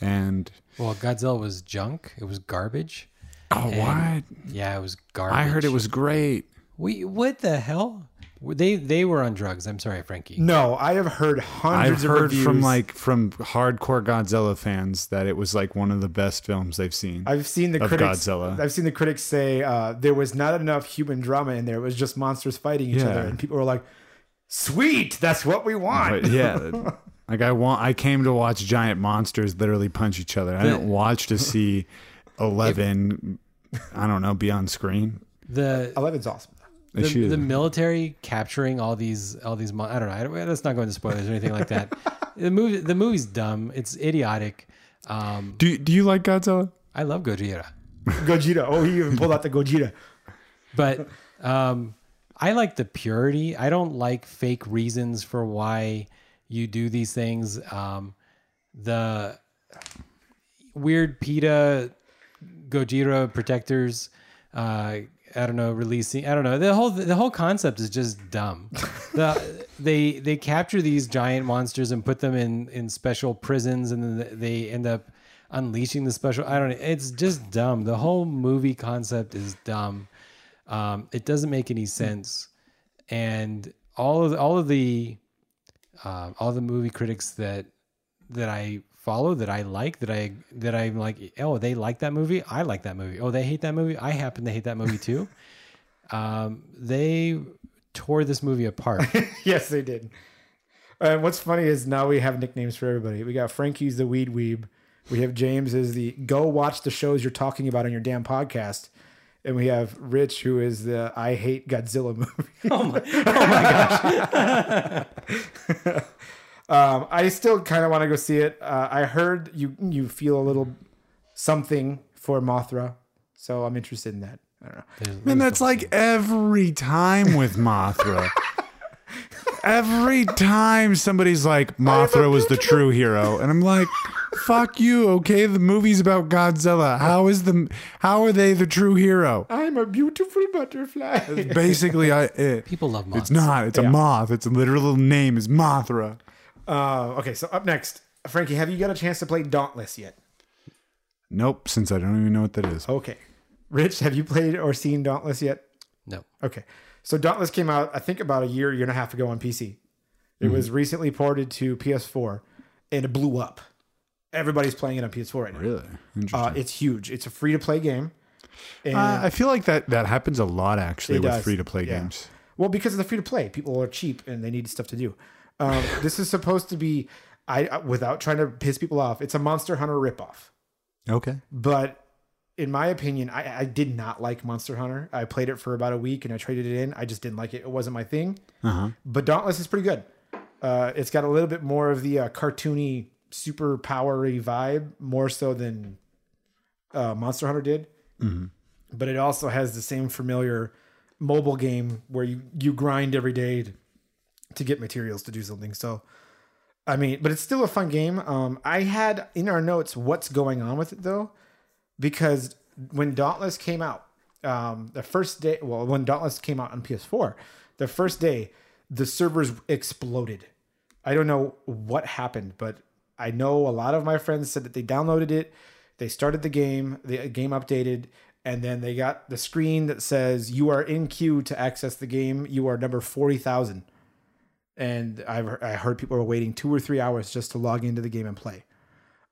And Well, Godzilla was junk. It was garbage. oh, what? Yeah, it was garbage. I heard it was great. We what the hell? They they were on drugs. I'm sorry, Frankie. No, I have heard hundreds I've of heard reviews. from like from hardcore Godzilla fans that it was like one of the best films they've seen. I've seen the of critics. Godzilla. I've seen the critics say uh, there was not enough human drama in there. It was just monsters fighting each Yeah. other, and people were like, "Sweet, that's what we want." But yeah, like I want. I came to watch giant monsters literally punch each other. I didn't watch to see eleven. I don't know, be on screen. The Eleven's awesome. They the, should. the military capturing all these all these mon- I don't know. I don't, let's not go into spoilers or anything like that. the movie the movie's dumb. It's idiotic. Um, do Do you like Godzilla? I love Gojira, Gojira. Oh, he even pulled out the Gojira. but um, I like the purity. I don't like fake reasons for why you do these things. Um, the weird PETA Gojira protectors. Uh, I don't know, releasing. I don't know. The whole the whole concept is just dumb. the, they they capture these giant monsters and put them in in special prisons, and then they end up unleashing the special. I don't know. It's just dumb. The whole movie concept is dumb. Um, it doesn't make any sense, and all of all of the um, all the movie critics that that I follow that I like that I that I'm like oh they like that movie I like that movie oh they hate that movie I happen to hate that movie too um, they tore this movie apart yes, they did. And what's funny is now we have nicknames for everybody. We got Frankie's the Weed Weeb. We have James as the go watch the shows you're talking about on your damn podcast. And we have Rich, who is the I hate Godzilla movie. oh my, oh my gosh Um, I still kind of want to go see it. Uh, I heard you you feel a little something for Mothra, so I'm interested in that. I don't know. Man, that's like every time with Mothra. every time somebody's like Mothra was the true hero, and I'm like, "Fuck you." Okay, the movie's about Godzilla. How is the how are they the true hero? I'm a beautiful butterfly. Basically, I it, people love moths it's not. It's Yeah. a moth. Its literal name is Mothra. Uh, okay, so up next, Frankie, have you got a chance to play Dauntless yet? Nope, since I don't even know what that is. Okay, Rich, have you played or seen Dauntless yet? no Okay, so Dauntless came out, I think, about a year, year and a half ago on PC. It was recently ported to PS4, and it blew up. Everybody's playing it on PS4 right now. Really interesting. Uh, it's huge. It's a free to play game. And Uh, I feel like that that happens a lot actually with free to play yeah. games. well, because of the free to play, people are cheap and they need stuff to do. Um, this is supposed to be, I without trying to piss people off, it's a Monster Hunter ripoff. Okay. But in my opinion, I, I did not like Monster Hunter. I played it for about a week and I traded it in. I just didn't like it. It wasn't my thing. Uh huh. But Dauntless is pretty good. Uh, it's got a little bit more of the uh, cartoony, super powery vibe, more so than uh, Monster Hunter did. But it also has the same familiar mobile game where you you grind every day to, to get materials to do something. So, I mean, but it's still a fun game. Um, I had in our notes what's going on with it though, because when Dauntless came out, um, the first day, well, when Dauntless came out on PS4, the first day, the servers exploded. I don't know what happened, but I know a lot of my friends said that they downloaded it, they started the game, the game updated, and then they got the screen that says you are in queue to access the game. You are number forty thousand, and I've I heard people are waiting two or three hours just to log into the game and play.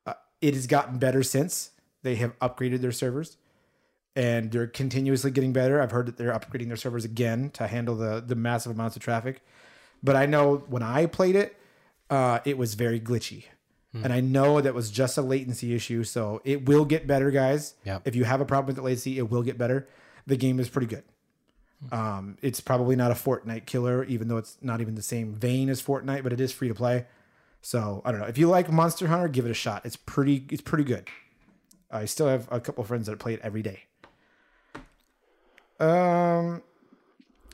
Uh, it has gotten better since they have upgraded their servers, and they're continuously getting better. I've heard that they're upgrading their servers again to handle the the massive amounts of traffic. But I know when I played it, uh, it was very glitchy. And I know that was just a latency issue. So it will get better, guys. Yep. If you have a problem with the latency, it will get better. the game is pretty good. Um, it's probably not a Fortnite killer, even though it's not even the same vein as Fortnite, but it is free to play. So I don't know. If you like Monster Hunter, give it a shot. It's pretty. It's pretty good. I still have a couple of friends that play it every day. Um,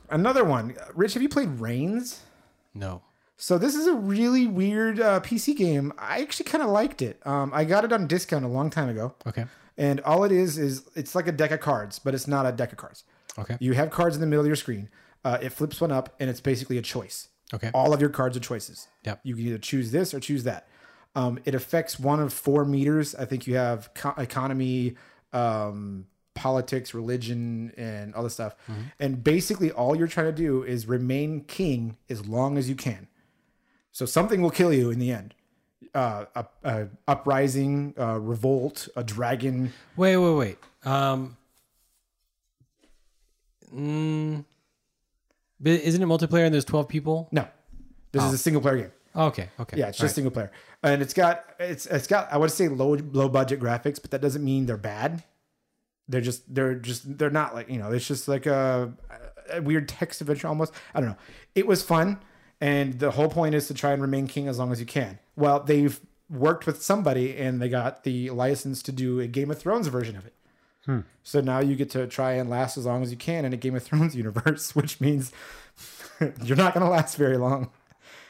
another one. Rich, have you played Reigns? No. So this is a really weird uh, PC game. I actually kind of liked it. Um, I got it on discount a long time ago, Okay. and all it is is it's like a deck of cards, but it's not a deck of cards. Okay. You have cards in the middle of your screen. Uh, it flips one up, and it's basically a choice. Okay. All of your cards are choices. Yep. You can either choose this or choose that. Um, it affects one of four meters. I think you have co- economy, um, politics, religion, and other stuff. And basically, all you're trying to do is remain king as long as you can. So something will kill you in the end. Uh, a, a uprising, a revolt, a dragon. Wait, wait, wait. Um. Mm, but isn't it multiplayer and there's twelve people? No, this is a single player game. Okay. Okay. Yeah, it's just single player, and it's got it's it's got I would say low low budget graphics, but that doesn't mean they're bad. They're just they're just they're not like you know it's just like a, a weird text adventure almost. I don't know. It was fun, and the whole point is to try and remain king as long as you can. Well, they've worked with somebody and they got the license to do a Game of Thrones version of it. Hmm. So now you get to try and last as long as you can in a Game of Thrones universe, which means you're not going to last very long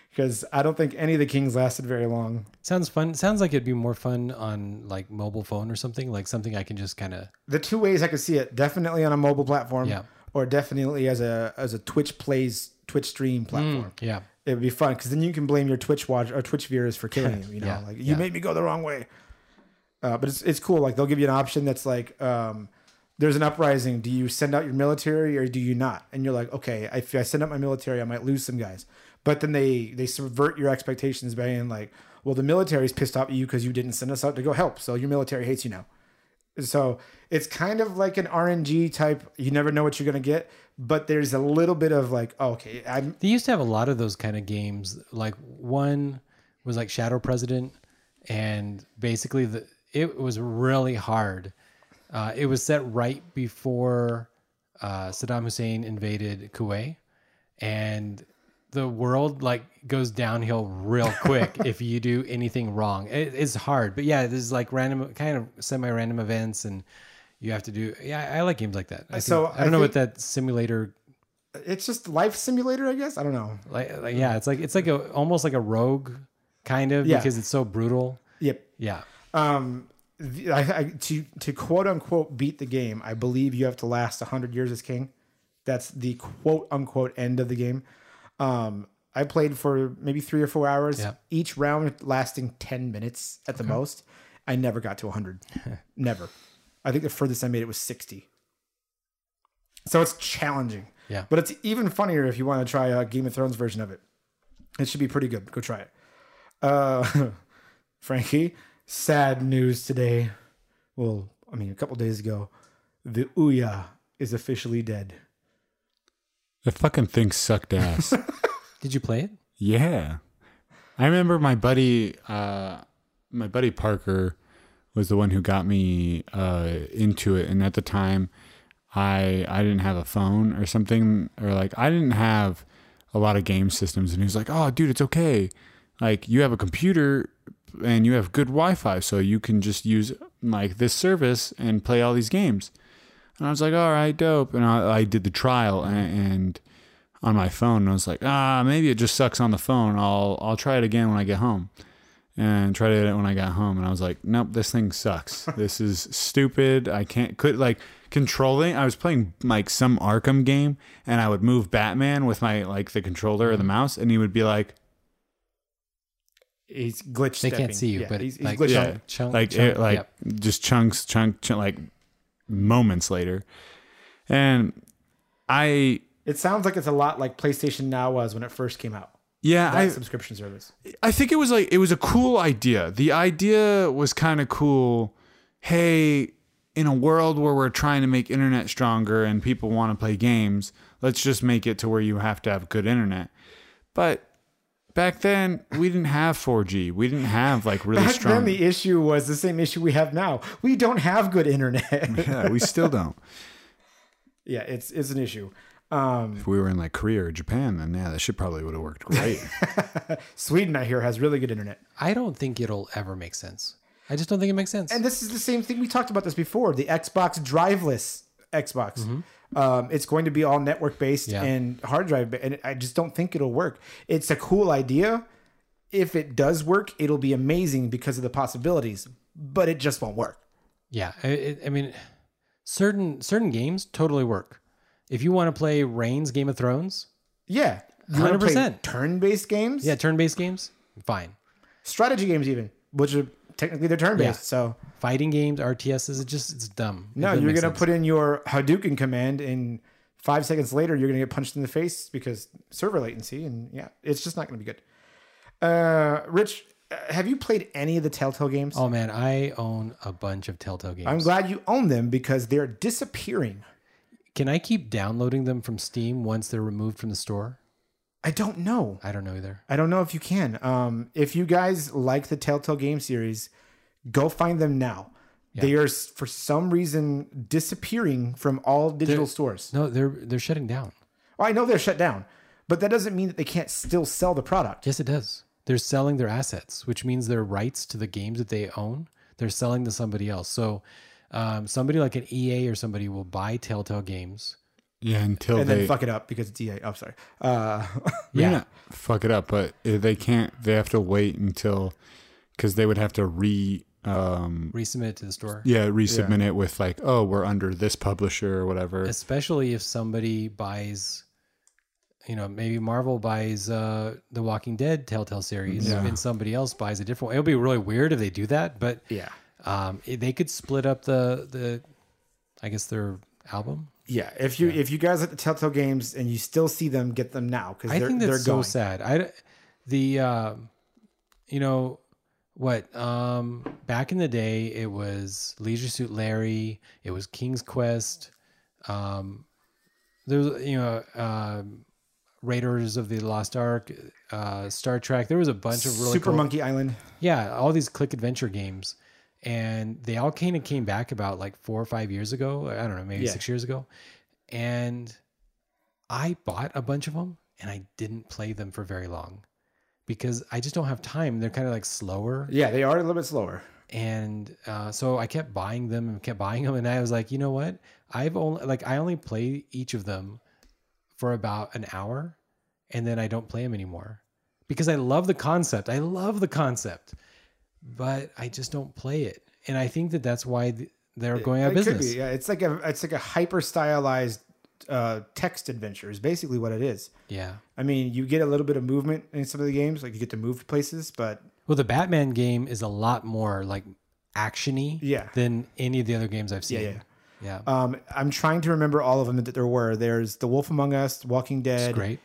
because I don't think any of the kings lasted very long. Sounds fun. Sounds like it'd be more fun on like mobile phone or something, like something I can just kind of. The two ways I could see it, definitely on a mobile platform, Yeah. or definitely as a as a Twitch plays Twitch stream mm, platform. Yeah. It would be fun because then you can blame your Twitch watch or Twitch viewers for killing you. You know, Yeah, like you yeah. made me go the wrong way. Uh, but it's it's cool. Like they'll give you an option that's like, um, there's an uprising. Do you send out your military or do you not? And you're like, okay, if I send out my military, I might lose some guys. But then they they subvert your expectations by being like, well, the military's pissed off at you because you didn't send us out to go help, so your military hates you now. So it's kind of like an RNG type. You never know what you're gonna get, but there's a little bit of like, oh, okay, I'm They used to have a lot of those kind of games. Like one was like Shadow President, and basically the it was really hard. Uh, it was set right before uh, Saddam Hussein invaded Kuwait, and the world like goes downhill real quick if you do anything wrong. It, it's hard, but yeah, there's like random, kind of semi-random events, and you have to do. Yeah, I like games like that. I So, I don't I know what that simulator it's just life simulator, I guess. I don't know. like, like yeah it's like it's like a almost like a rogue kind of Yeah. because it's so brutal Yep. yeah Um, I, I, to to quote unquote beat the game, I believe you have to last hundred years as king. That's the quote unquote end of the game. Um, I played for maybe three or four hours, Yeah. each round lasting ten minutes at the most. I never got to hundred, never. I think the furthest I made it was sixty. So it's challenging. Yeah. But it's even funnier if you want to try a Game of Thrones version of it. It should be pretty good. Go try it. Uh, Frankie, sad news today. Well, I mean, a couple days ago, the Ouya is officially dead. The fucking thing sucked ass. did you play it yeah. I remember my buddy, uh, my buddy Parker was the one who got me uh, into it. And at the time, I I didn't have a phone or something, or like I didn't have a lot of game systems. And he was like, "Oh, dude, it's okay. Like you have a computer and you have good Wi-Fi, so you can just use like this service and play all these games." And I was like, "All right, dope." And I, I did the trial and. and on my phone and I was like, ah, maybe it just sucks on the phone. I'll I'll try it again when I get home. And tried it when I got home and I was like, nope, this thing sucks. this is stupid. I can't could like controlling I was playing like some Arkham game and I would move Batman with my like the controller or the mouse and he would be like He's glitch. They can't see you, Yeah, but he's, he's like- glitch Yeah. on- chunk, like chunk, it, like yep. just chunks chunk, chunk like moments later. And I It sounds like it's a lot like PlayStation Now was when it first came out. yeah, That I subscription service. I think it was like it was a cool idea. The idea was kind of cool. Hey, in a world where we're trying to make internet stronger and people want to play games, let's just make it to where you have to have good internet. But back then, we didn't have 4G. We didn't have like really Back strong. then, the issue was the same issue we have now. We don't have good internet. yeah, we still don't. Yeah, it's it's an issue. Um, If we were in like Korea or Japan, then yeah, that shit probably would have worked great. Sweden, I hear, has really good internet. I don't think it'll ever make sense. I just don't think it makes sense. And this is the same thing we talked about this before. The Xbox driveless Xbox. Um, it's going to be all network based Yeah. and hard drive, and I just don't think it'll work. It's a cool idea. If it does work, it'll be amazing because of the possibilities, but it just won't work. yeah, I, I mean, certain certain games totally work. If you want to play Reigns Game of Thrones, Yeah, wanna play 100%. turn-based games. yeah, turn-based games, fine. strategy games even, which are technically they're turn-based. Yeah. So Fighting games, RTSs, it just it's dumb. It no, you're gonna sense. put in your Hadouken command, and five seconds later, you're gonna get punched in the face because server latency, and yeah, it's just not gonna be good. Uh, Rich, uh, have you played any of the Telltale games? Oh man, I own a bunch of Telltale games. I'm glad you own them because they're disappearing. Can I keep downloading them from Steam once they're removed from the store? I don't know. I don't know either. I don't know if you can. Um, if you guys like the Telltale game series, go find them now. They are for some reason disappearing from all digital stores. No, they're they're shutting down. Oh, I know they're shut down, but that doesn't mean that they can't still sell the product. Yes, it does. They're selling their assets, which means their rights to the games that they own, they're selling to somebody else. So, um, somebody like an EA or somebody will buy Telltale games. Yeah, until And they then fuck it up because it's EA. I'm sorry. Uh, yeah. Yeah. fuck it up, but they can't. They have to wait until because they would have to re um Resubmit it to the store. yeah resubmit it with like oh we're under this publisher or whatever. Especially if somebody buys, you know, maybe Marvel buys uh, the Walking Dead Telltale series Yeah. and somebody else buys a different one. It'll be really weird if they do that, but yeah. um, they could split up the, the, I guess their album. Yeah. If you if you guys at the Telltale games and you still see them, get them now because I they're think they're that's so going. sad. I the uh, you know what um back in the day it was Leisure Suit Larry, it was King's Quest, um there was you know um Raiders of the Lost Ark, uh Star Trek. There was a bunch of really Super cool, Monkey Island. yeah, all these click adventure games. And they all kind of came back about like four or five years ago. I don't know, maybe Yeah. six years ago. And I bought a bunch of them and I didn't play them for very long because I just don't have time. They're kind of like slower. Yeah, they are a little bit slower. And uh, so I kept buying them and kept buying them. And I was like, you know what? I've only, like, I only play each of them for about an hour and then I don't play them anymore because I love the concept. I love the concept, but I just don't play it. And I think that that's why they're going out of business. Yeah, it's like a it's like a hyper stylized uh, text adventure. Is basically what it is. Yeah. I mean, you get a little bit of movement in some of the games, like you get to move places, but Well, the Batman game is a lot more like actiony Yeah. than any of the other games I've seen. yeah. Yeah. Um, I'm trying to remember all of them that there were. There's The Wolf Among Us, Walking It's Dead, great.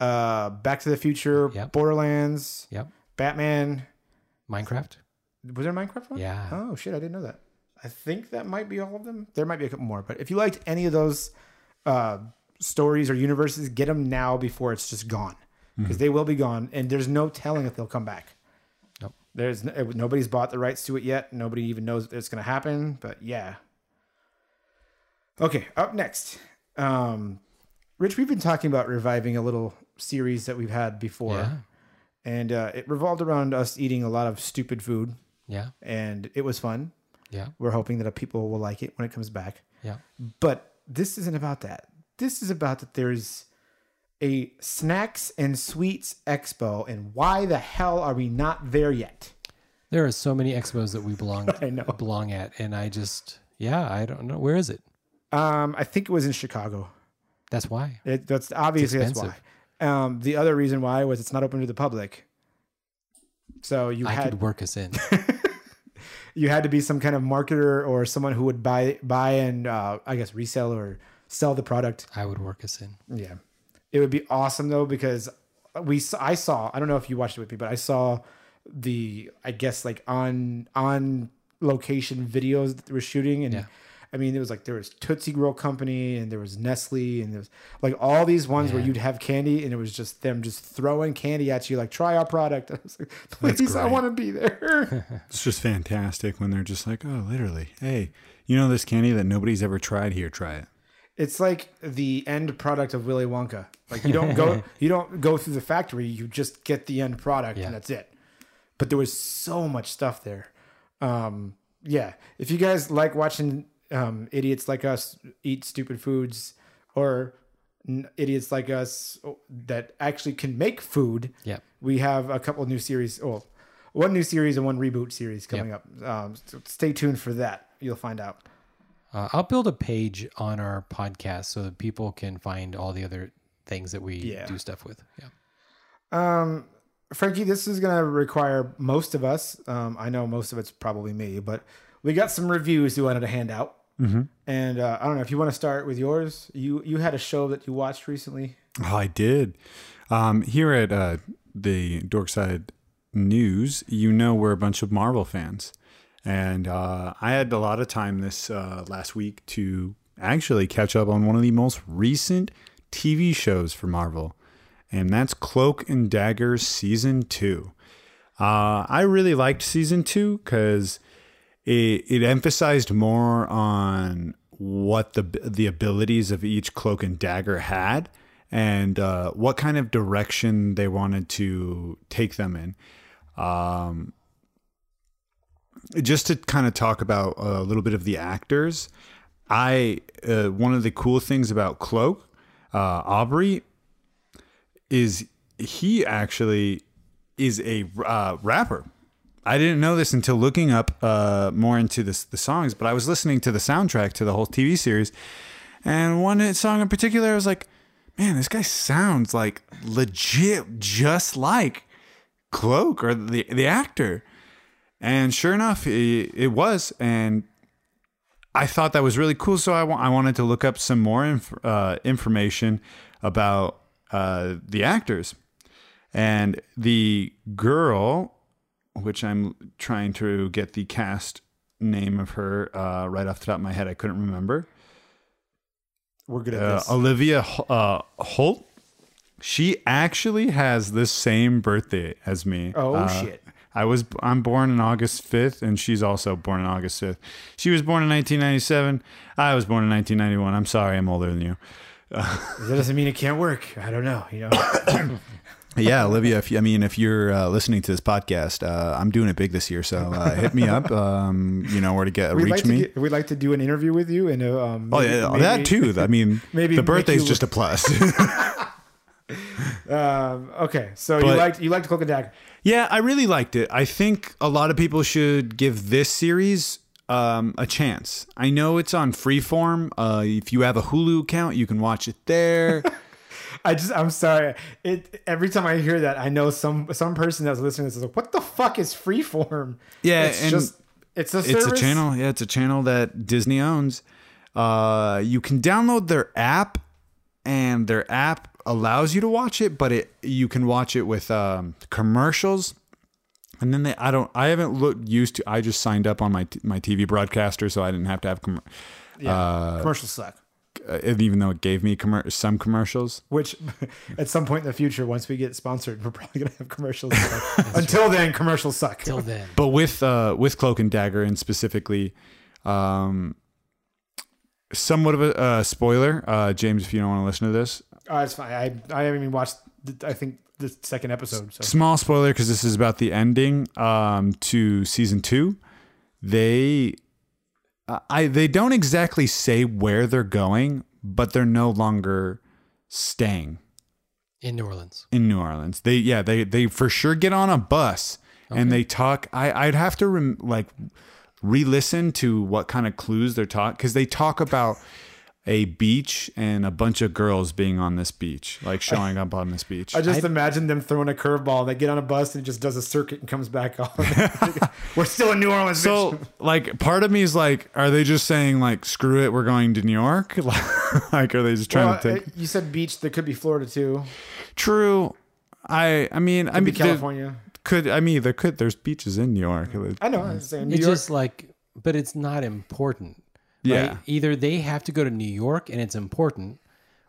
uh, Back to the Future, Yep. Borderlands, Yep. Batman. Minecraft. Was there a Minecraft one? Yeah. Oh shit, I didn't know that. I think that might be all of them. There might be a couple more, but if you liked any of those uh, stories or universes, get them now before it's just gone, because they will be gone, and there's no telling if they'll come back. Nope. There's n- nobody's bought the rights to it yet. Nobody even knows it's going to happen. But yeah. Okay, up next, um, Rich. We've been talking about reviving a little series that we've had before, Yeah. And uh, it revolved around us eating a lot of stupid food, Yeah. and it was fun. Yeah. We're hoping that people will like it when it comes back. Yeah. But this isn't about that. This is about that there's a snacks and sweets expo, and why the hell are we not there yet? There are so many expos that we belong I know. belong at, and I just yeah, I don't know where is it. Um, I think it was in Chicago. That's why. It, that's obviously that's why. Um, the other reason why was it's not open to the public. So you I had could work us in. you had to be some kind of marketer or someone who would buy buy and uh, I guess resell or sell the product. I would work us in. Yeah, it would be awesome though because we I saw I don't know if you watched it with me, but I saw the I guess like on on location videos that they were shooting and. Yeah. I mean, it was like there was Tootsie Roll Company and there was Nestle and there was like all these ones where you'd have candy and it was just them just throwing candy at you like try our product. I was like, please, I want to be there. It's just fantastic when they're just like, oh, literally, hey, you know this candy that nobody's ever tried? Here, try it. it's like the end product of Willy Wonka. Like you don't go you don't go through the factory, you just get the end product Yeah. and that's it. But there was so much stuff there. Um, yeah, if you guys like watching um, idiots like us eat stupid foods, or n- idiots like us that actually can make food, Yeah. we have a couple new series. Oh, one new series and one reboot series coming up. Um, so stay tuned for that. You'll find out. Uh, I'll build a page on our podcast so that people can find all the other things that we Yeah. do stuff with. Yeah. Um, Frankie, this is going to require most of us. Um, I know most of it's probably me, but we got some reviews we wanted to hand out. Mm-hmm. And uh, I don't know if you want to start with yours. You you had a show that you watched recently. Oh, I did. Um, here at uh, the Dorkside News, you know we're a bunch of Marvel fans, and uh, I had a lot of time this uh, last week to actually catch up on one of the most recent TV shows for Marvel, and that's Cloak and Dagger season two. Uh, I really liked season two because it, it emphasized more on what the the abilities of each cloak and dagger had and uh, what kind of direction they wanted to take them in. Um, just to kind of talk about a little bit of the actors, I uh, one of the cool things about Cloak, uh, Aubrey, is he actually is a uh, rapper. I didn't know this until looking up uh, more into this, the songs, but I was listening to the soundtrack to the whole TV series, and one song in particular, I was like, "Man, this guy sounds like legit, just like Cloak or the the actor." And sure enough, it, it was, and I thought that was really cool. So I I wanted to look up some more inf- uh, information about uh, the actors and the girl, which I'm trying to get the cast name of her uh, right off the top of my head. I couldn't remember. We're good at Uh, this. Olivia uh, Holt. She actually has the same birthday as me. Oh, Uh, shit. I was I'm born on August 5th and she's also born on August 5th. She was born in 1997. I was born in 1991. I'm sorry, I'm older than you. that doesn't mean it can't work. I don't know. You know. Yeah, Olivia. If you, I mean, if you're uh, listening to this podcast, uh, I'm doing it big this year, so uh, hit me up. Um, you know where to get we'd reach like me. get, we'd like to do an interview with you and uh, um. oh yeah, maybe- that too. I mean, maybe the birthday's just a plus. Um, okay, so you liked you liked Cloak and Dagger. yeah, I really liked it. I think a lot of people should give this series um, a chance. I know it's on Freeform. Uh, if you have a Hulu account, you can watch it there. I just I'm sorry. It every time I hear that, I know some some person that's listening to this is like, what the fuck is freeform? Yeah, it's just it's a it's a channel. Yeah, it's a channel that Disney owns. Uh, you can download their app, and their app allows you to watch it, but it you can watch it with um, commercials. And then they, I don't, I haven't looked used to. I just signed up on my t- my TV broadcaster, so I didn't have to have com- Yeah, commercials suck. Uh, even though it gave me commer- some commercials. Which, at some point in the future, once we get sponsored, we're probably gonna have commercials. Until then, commercials suck. Till then. But with uh, with Cloak and Dagger, and specifically, um, somewhat of a uh, spoiler, uh, James, if you don't want to listen to this, Oh, it's fine. I I haven't even watched. The, I think the second episode. So small spoiler because this is about the ending um, to season two. They, uh, I they don't exactly say where they're going, but they're no longer staying In New Orleans. in New Orleans. They yeah they they for sure get on a bus and they talk. I I'd have to rem, like re-listen to what kind of clues they're taught because they talk about a beach and a bunch of girls being on this beach, like showing up on this beach. I just imagine them throwing a curveball. They get on a bus and it just does a circuit and comes back on. we're still in New Orleans. So, bitch. like, part of me is like, are they just saying like, screw it, we're going to New York? like, are they just trying Well, to take? uh, you said beach. There could be Florida too. True. I I mean, I Could be mean, there- California. could I mean there could there's beaches in New York. I know. I'm saying New It's York. just like, but it's not important. Yeah. right? Either they have to go to New York and it's important,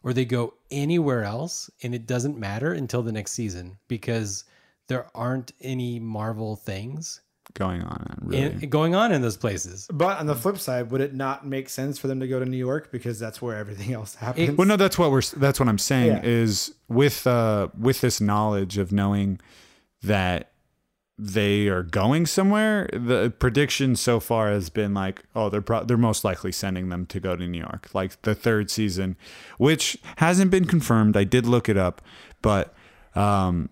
or they go anywhere else and it doesn't matter until the next season because there aren't any Marvel things. going on. Really. in, going on in those places. But on the flip side, would it not make sense for them to go to New York because that's where everything else happens? well, no, that's what we're. That's what I'm saying Yeah. is with uh with this knowledge of knowing that they are going somewhere. The prediction so far has been like, oh, they're pro- they're most likely sending them to go to New York, like the third season, which hasn't been confirmed. I did look it up, but um,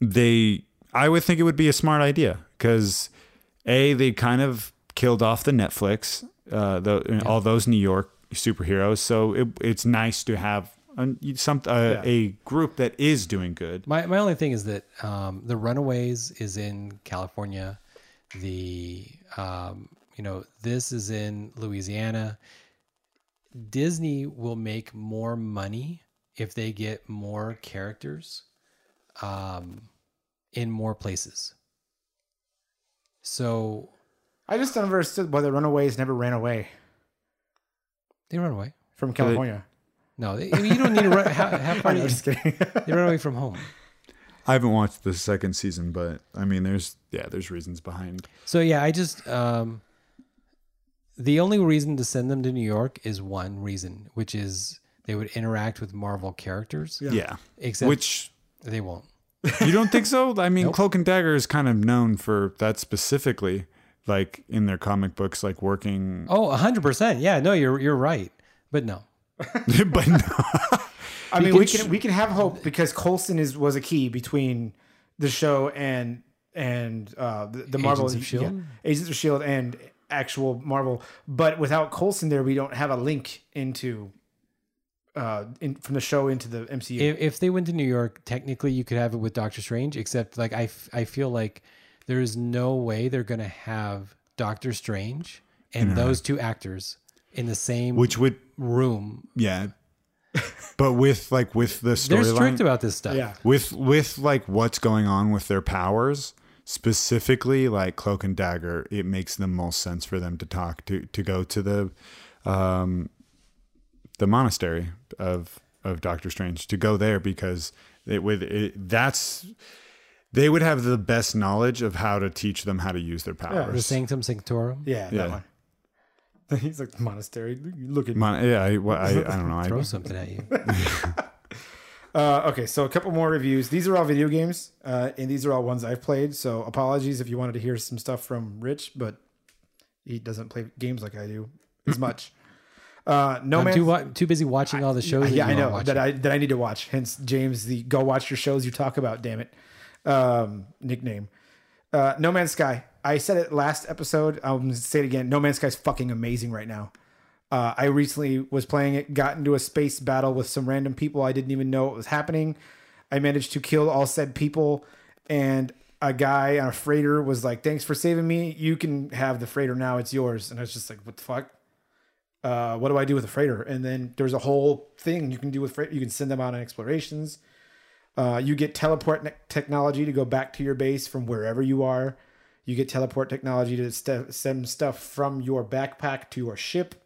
they, I would think it would be a smart idea because a they kind of killed off the Netflix, uh, the, all those New York superheroes. So it, it's nice to have a, some uh, a group that is doing good. My my only thing is that um, the Runaways is in California. The um, you know this is in Louisiana. Disney will make more money if they get more characters um, in more places. So I just never understood why the Runaways never ran away they run away. from California. No, they, I mean, you don't need to run. How, how far I'm just kidding. they run away from home? I haven't watched the second season, but I mean, there's yeah, there's reasons behind. So yeah, I just um the only reason to send them to New York is one reason, which is they would interact with Marvel characters. Yeah, Except which they won't. you don't think so? I mean, Cloak and Dagger is kind of known for that specifically, like in their comic books, like working. Oh, hundred percent. Yeah, no, you're you're right. But no. but no. I mean, we can- we can have hope because Coulson is was a key between the show and and uh, the, the Marvel Agents of S.H.I.E.L.D.? yeah, Agents of Shield and actual Marvel. But without Coulson there, we don't have a link into uh in, from the show into the MCU. If, if they went to New York, technically you could have it with Doctor Strange, except like I, f- I feel like there is no way they're gonna have Doctor Strange and those two actors in the same Which would room. yeah, but with like with the They're strict storyline, about this stuff. yeah, with with like what's going on with their powers specifically like cloak and dagger it makes the most sense for them to talk to to go to the um the monastery of of doctor strange to go there because it with it that's they would have the best knowledge of how to teach them how to use their The powers Sanctum Sanctorum. yeah, Yeah. That one. He's like monastery. Look at me. Mon- yeah I, well, I, I don't know I Throw I, something at you. Uh, okay, so a couple more reviews. These are all video games, uh, and these are all ones I've played. So apologies if you wanted to hear some stuff from Rich, but he doesn't play games like I do as much. Uh, no I'm man. too wa- too busy watching all the shows. that yeah, I know watching. that I that I need to watch. Hence, James, the go watch your shows you talk about. Damn it, um, nickname. Uh, no Man's Sky. I said it last episode. Gonna say it again. No Man's Sky is fucking amazing right now. Uh, I recently was playing it, got into a space battle with some random people I didn't even know what was happening. I managed to kill all said people, and a guy on a freighter was like, "Thanks for saving me. You can have the freighter now. It's yours." And I was just like, "What the fuck? Uh, what do I do with a freighter?" And then there's a whole thing you can do with freight. You can send them out on explorations. Uh, you get teleport ne- technology to go back to your base from wherever you are. You get teleport technology to st- send stuff from your backpack to your ship.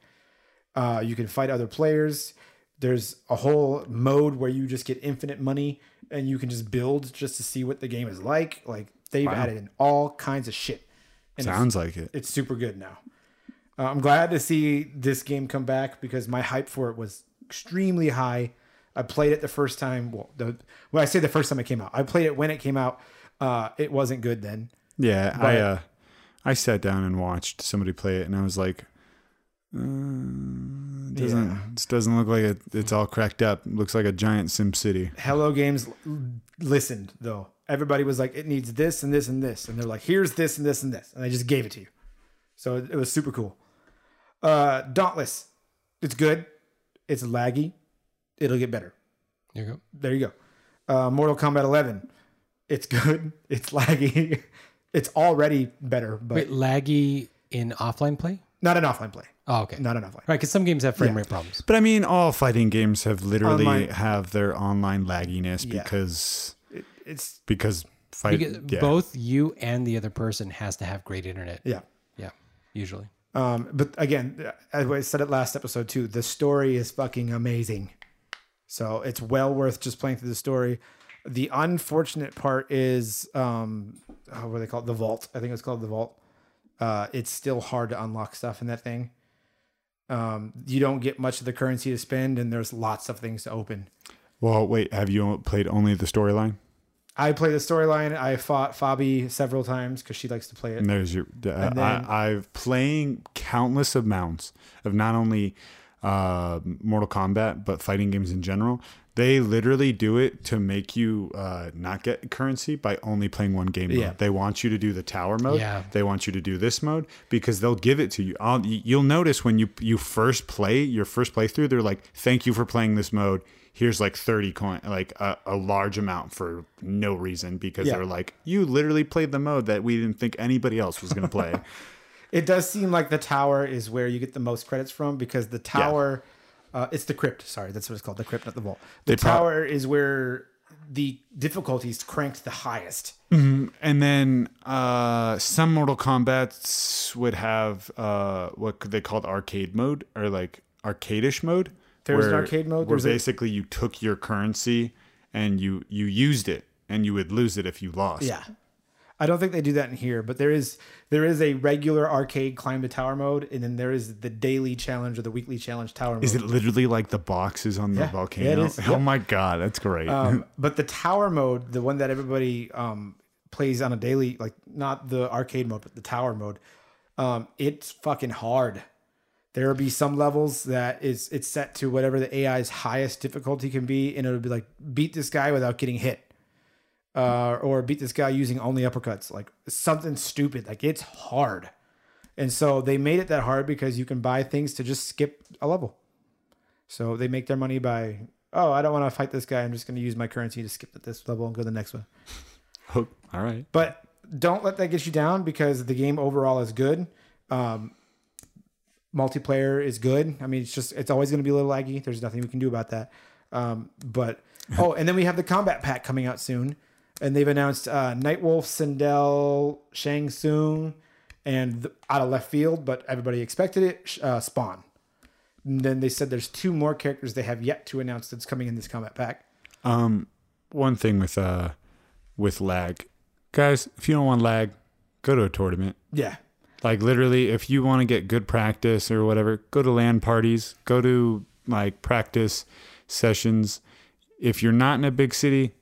Uh, you can fight other players. There's a whole mode where you just get infinite money and you can just build just to see what the game is like. Like they've added in all kinds of shit. And sounds like it it's super good now. Uh, I'm glad to see this game come back because my hype for it was extremely high. I played it the first time. Well, the, when I say the first time it came out, I played it when it came out. Uh, it wasn't good then. Yeah, I uh, I sat down and watched somebody play it, and I was like, uh, doesn't Yeah. this doesn't look like it, it's all cracked up. looks like a giant Sim City. Hello Games l- listened though. Everybody was like, it needs this and this and this, and they're like, here's this and this and this, and they just gave it to you. So it, it was super cool. Uh, Dauntless, it's good. It's laggy. It'll get better. There you go. There you go. Uh, Mortal Kombat 11. It's good. It's laggy. it's already better, but Wait, laggy in offline play? not an offline play. Oh, okay. Not an offline. Right, because some games have frame rate problems. But I mean, all fighting games have literally Online. have their online lagginess Yeah. because It, it's because fight. Because yeah. both you and the other person has to have great internet. yeah. Yeah, usually. Um, but again, as I said it last episode too, the story is fucking amazing. So it's well worth just playing through the story. The unfortunate part is, um, oh, what do they call it? The vault. I think it's called the vault. Uh, it's still hard to unlock stuff in that thing. Um, you don't get much of the currency to spend, and there's lots of things to open. Well, wait, have you played only the storyline? I play the storyline. I fought Fabi several times because she likes to play it. And there's your. Uh, then- I, I've playing countless amounts of not only uh, Mortal Kombat but fighting games in general. They literally do it to make you uh, not get currency by only playing one game Yeah. mode. They want you to do the tower mode. Yeah. They want you to do this mode because they'll give it to you. I'll, you'll notice when you you first play your first playthrough, they're like, "Thank you for playing this mode." Here's like 30 coin, like a, a large amount for no reason because Yeah. they're like, you literally played the mode that we didn't think anybody else was going to play. It does seem like the tower is where you get the most credits from because the tower, uh, it's the crypt. Sorry, that's what it's called, the crypt, not the vault. The They tower is where the difficulties cranked the highest. and then uh, some Mortal Kombat's would have uh, what they called arcade mode or like arcadish mode. There's an arcade mode? where There's a- basically you took your currency and you you used it and you would lose it if you lost. Yeah. I don't think they do that in here, but there is there is a regular arcade climb the tower mode, and then there is the daily challenge or the weekly challenge tower mode. Is it literally like the boxes on the Yeah. volcano? Yeah, it is. Oh Yep. my god, that's great. Um, but the tower mode, the one that everybody um, plays on a daily, like not the arcade mode, but the tower mode, um, it's fucking hard. There will be some levels that is it's set to whatever the AI's highest difficulty can be, and it'll be like beat this guy without getting hit, uh, or beat this guy using only uppercuts, like something stupid. Like it's hard, and so they made it that hard because you can buy things to just skip a level. So they make their money by, oh, I don't want to fight this guy. I'm just going to use my currency to skip at this level and go to the next one. Oh, all right. But don't let that get you down because the game overall is good. Um, multiplayer is good. I mean, it's just it's always going to be a little laggy. There's nothing we can do about that. Um, but oh, and then we have the combat pack coming out soon, and they've announced uh, Nightwolf, Sindel, Shang Tsung, and the, out of left field, but everybody expected it. Uh, Spawn. And then they said there's two more characters they have yet to announce that's coming in this combat pack. Um, one thing with uh with lag, guys, if you don't want lag, go to a tournament. Yeah, Like literally, if you want to get good practice or whatever, go to LAN parties, go to like practice sessions. If you're not in a big city,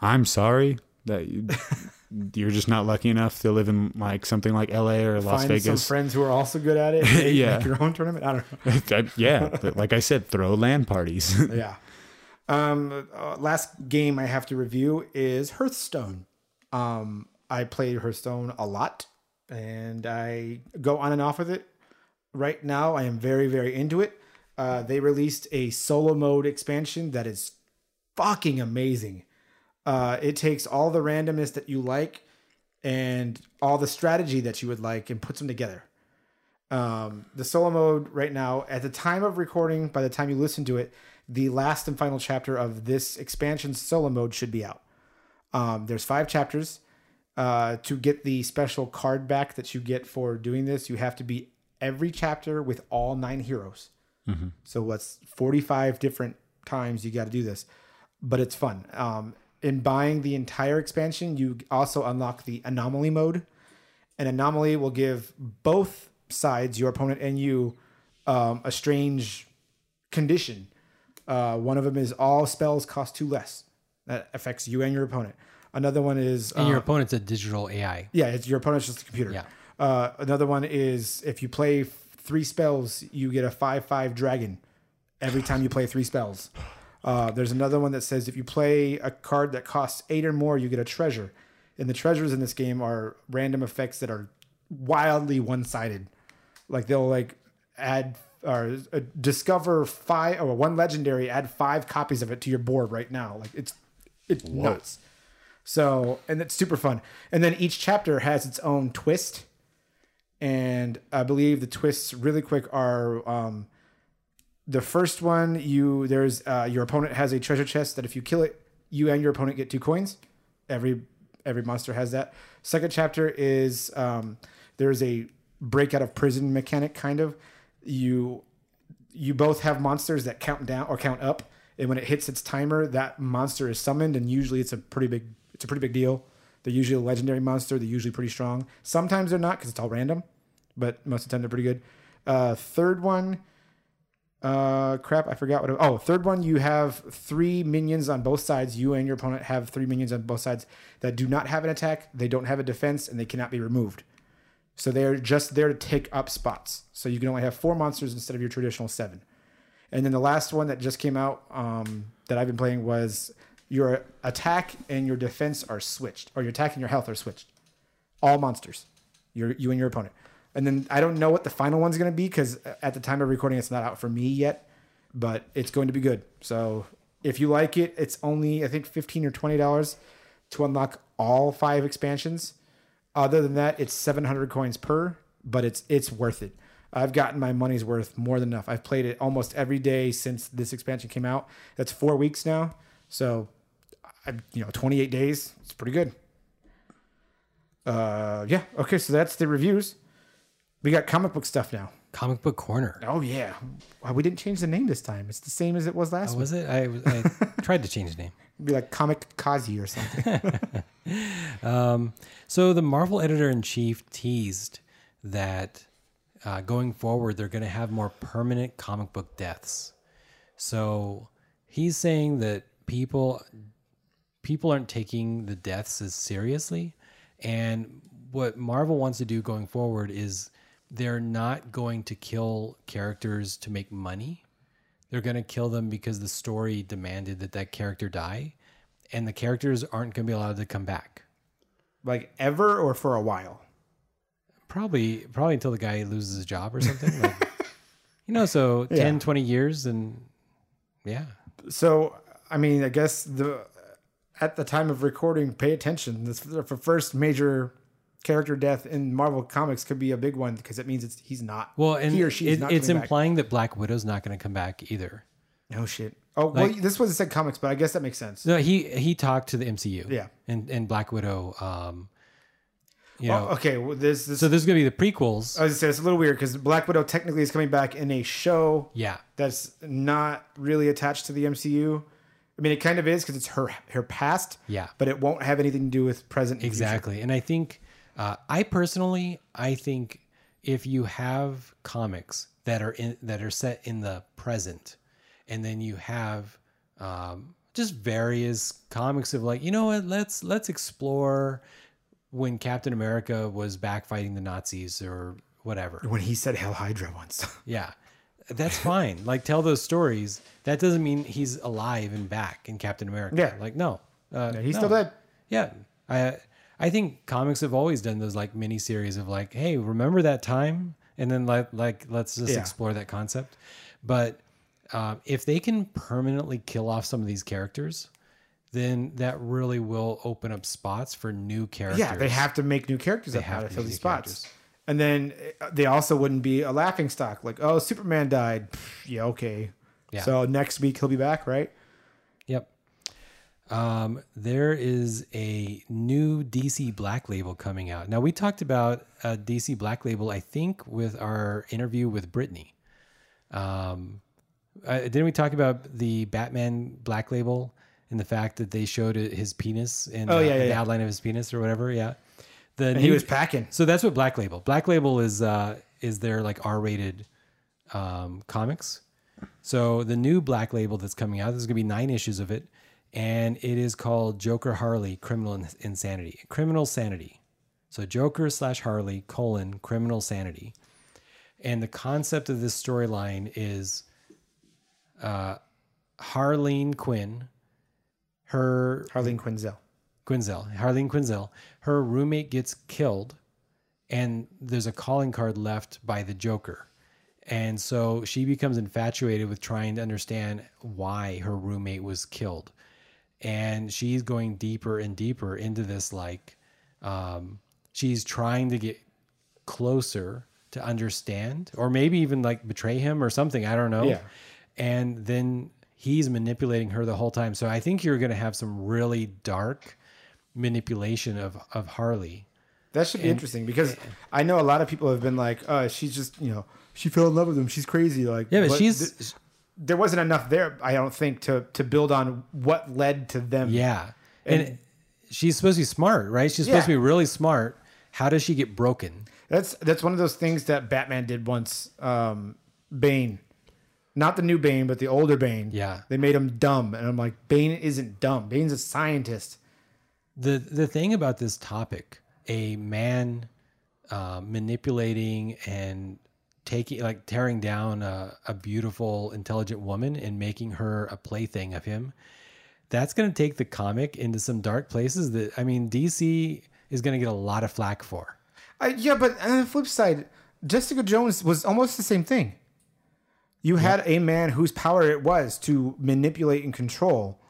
I'm sorry that you, you're just not lucky enough to live in like something like LA or Las find some Vegas. friends who are also good at it. Yeah. make your own tournament. I don't know. Yeah, like I said, throw LAN parties. yeah. Um, uh, last game I have to review is Hearthstone. Um, I played Hearthstone a lot, and I go on and off with it. Right now, I am very, very into it. Uh, they released a solo mode expansion that is fucking amazing. Uh, it takes all the randomness that you like and all the strategy that you would like and puts them together. Um, the solo mode right now, at the time of recording, by the time you listen to it, the last and final chapter of this expansion solo mode should be out. Um, there's five chapters. Uh, to get the special card back that you get for doing this, you have to beat every chapter with all nine heroes. So what's 45 different times you got to do this, but it's fun. Um, in buying the entire expansion, you also unlock the anomaly mode. An anomaly will give both sides, your opponent and you, um, a strange condition. Uh, one of them is all spells cost two less. That affects you and your opponent. Another one is And your uh, opponent's a digital AI. yeah, it's your opponent's just a computer. Yeah. Uh, another one is if you play f- three spells, you get a five five dragon every time you play three spells. Uh, there's another one that says if you play a card that costs eight or more, you get a treasure. And the treasures in this game are random effects that are wildly one sided. Like they'll like add or uh, discover five or one legendary, add five copies of it to your board right now. Like it's it's nuts. So, and it's super fun. And then each chapter has its own twist. And I believe the twists, really quick, are um, the first one. You there's uh, your opponent has a treasure chest that if you kill it, you and your opponent get two coins. Every every monster has that. Second chapter is um, there's a break out of prison mechanic kind of. You you both have monsters that count down or count up. and when it hits its timer, that monster is summoned, and usually it's a pretty big it's a pretty big deal. They're usually a legendary monster. They're usually pretty strong. Sometimes they're not because it's all random, but most of the time they're pretty good. Uh, third one, uh, crap, I forgot what. It, oh, third one, you have three minions on both sides. You and your opponent have three minions on both sides that do not have an attack, they don't have a defense, and they cannot be removed. So they're just there to take up spots. So you can only have four monsters instead of your traditional seven. And then the last one that just came out um, that I've been playing was your attack and your defense are switched, or your attack and your health are switched. All monsters, your you and your opponent. And then I don't know what the final one's going to be because at the time of recording, it's not out for me yet, but it's going to be good. So if you like it, it's only I think fifteen or twenty dollars to unlock all five expansions. Other than that, it's seven hundred coins per, but it's it's worth it. I've gotten my money's worth more than enough. I've played it almost every day since this expansion came out. That's four weeks now, so I, you know, twenty eight days. It's pretty good. Uh, yeah. Okay, so that's the reviews. We got comic book stuff now. Comic book corner. Oh yeah, wow, we didn't change the name this time. It's the same as it was last Oh, week. was it? I, I tried to change the name. It'd be like Comic Kazi or something. Um, so the Marvel editor in chief teased that uh, going forward they're going to have more permanent comic book deaths. So he's saying that people people aren't taking the deaths as seriously, and what Marvel wants to do going forward is they're not going to kill characters to make money. They're going to kill them because the story demanded that that character die, and the characters aren't going to be allowed to come back. like ever or for a while. Probably, probably until the guy loses his job or something. Like, you know, so 10, Yeah. 20 years and yeah. So I mean, I guess the at the time of recording, pay attention. This the first major character death in Marvel Comics could be a big one because it means it's he's not. Well, and he or she it, it's coming back. implying that Black Widow's not going to come back either. No shit. Oh, well, this wasn't said comics, but I guess that makes sense. No, he he talked to the MCU. Yeah. And and Black Widow um you Well, know, okay, well, this this so there's going to be the prequels. I was gonna say it's a little weird because Black Widow technically is coming back in a show yeah. that's not really attached to the MCU. I mean, it kind of is because it's her her past. Yeah. but it won't have anything to do with present. and future. Exactly. And I think, uh, I personally, I think if you have comics that are in that are set in the present, and then you have um, just various comics of like, you know what, let's let's explore when Captain America was back fighting the Nazis or whatever. When he said Hell Hydra once. Yeah. That's fine. like tell those stories. That doesn't mean he's alive and back in Captain America. Yeah. Like no. Uh, He's no. still dead. Yeah, I I think comics have always done those like mini series of like, hey, remember that time, and then like like let's just Yeah. explore that concept. But um, if they can permanently kill off some of these characters, then that really will open up spots for new characters. Yeah, they have to make new characters up have to fill these spots. And then uh, they also wouldn't be a laughing stock. Like, oh, Superman died. Yeah, okay. Yeah. So next week he'll be back, right? Yep. Um, there is a new DC Black Label coming out. Now we talked about a DC Black Label, I think, with our interview with Brittany. Um, uh, didn't we talk about the Batman Black Label and the fact that they showed his penis and Oh, uh, yeah, yeah, the yeah. outline of his penis or whatever? Yeah. The And he was packing. so that's what Black Label. Black Label is uh, is their like R rated um, comics. So the new Black Label that's coming out, there's gonna be nine issues of it, and it is called Joker Harley Criminal Insanity, Criminal Sanity. So Joker slash Harley colon Criminal Sanity, and the concept of this storyline is uh, Harleen Quinn, her Harleen Quinzel. Quinzel, Harleen Quinzel, her roommate gets killed, and there's a calling card left by the Joker. And so she becomes infatuated with trying to understand why her roommate was killed. And she's going deeper and deeper into this, like, um, she's trying to get closer to understand, or maybe even like betray him or something. I don't know. Yeah. And then he's manipulating her the whole time. So I think you're going to have some really dark manipulation of, of Harley. That should be interesting because I know a lot of people have been like, "Uh, she's just you know she fell in love with him. She's crazy." Like, Yeah, but she's there wasn't enough there. I don't think to to build on what led to them. Yeah. And, she's supposed to be smart, right? She's supposed to be really smart. How does she get broken? That's that's one of those things that Batman did once. Um, Bane, not the new Bane, but the older Bane. Yeah. they made him dumb, and I'm like, Bane isn't dumb. Bane's a scientist. The the thing about this topic, a man uh, manipulating and taking like tearing down a, a beautiful, intelligent woman and making her a plaything of him, that's going to take the comic into some dark places. That I mean, DC is going to get a lot of flack for. I, yeah, but on the flip side, Jessica Jones was almost the same thing. You had a man whose power it was to manipulate and control,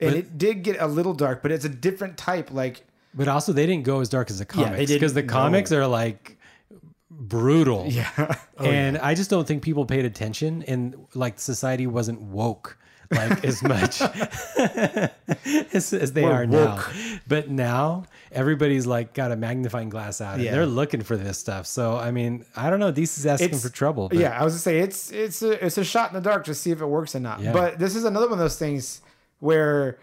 and But- it did get a little dark, but it's a different type. Like But also, they didn't go as dark as the comics because the no. comics are like brutal. yeah, and I just don't think people paid attention, and like society wasn't woke like as much as, as they We're are now. But now everybody's like got a magnifying glass out, and Yeah. they're looking for this stuff. So I mean, I don't know. DC's asking It's- for trouble. But yeah, I was gonna say it's it's a it's a shot in the dark to see if it works or not. Yeah. But this is another one of those things where,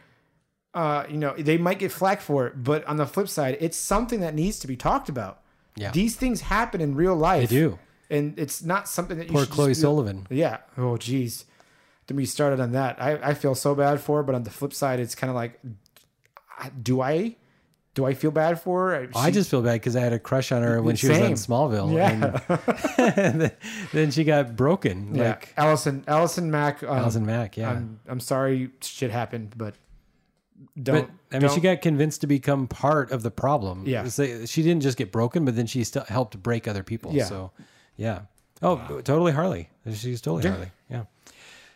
uh, you know, they might get flack for it, but on the flip side, it's something that needs to be talked about. Yeah. these things happen in real life. They do. and it's not something that you Poor Chloe Sullivan. Yeah. Oh, geez. To be started on that, I, I feel so bad for her, but on the flip side, it's kind of like, do I, do I feel bad for her? I just feel bad because I had a crush on her when she was on Smallville. Yeah. And then, then she got broken. yeah. Like Allison, Allison Mack. Um, Allison Mack. Yeah. I'm, I'm sorry shit happened, but don't. But I mean, she don't- got convinced to become part of the problem. Yeah. She didn't just get broken, but then she still helped break other people. Yeah. So, yeah. Oh, totally Harley. She's totally Yeah. Harley. Yeah.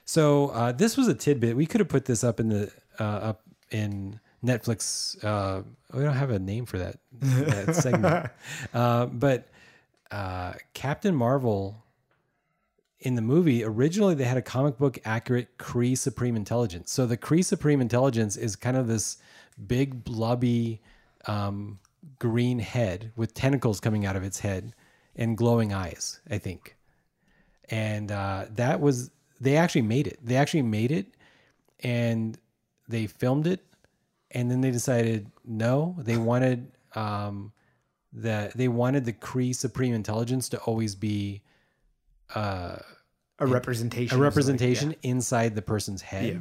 So uh, this was a tidbit. We could have put this up in the uh, up in Netflix. Uh, we don't have a name for that, that segment, uh, but uh, Captain Marvel in the movie, originally they had a comic book accurate Kree Supreme Intelligence. So the Kree Supreme Intelligence is kind of this big blubby um, green head with tentacles coming out of its head and glowing eyes, I think. And uh, that was they actually made it. They actually made it, and they filmed it, and then they decided no, they wanted um, that they wanted the Kree Supreme Intelligence to always be uh, a representation. a of something. representation inside the person's head. Yeah.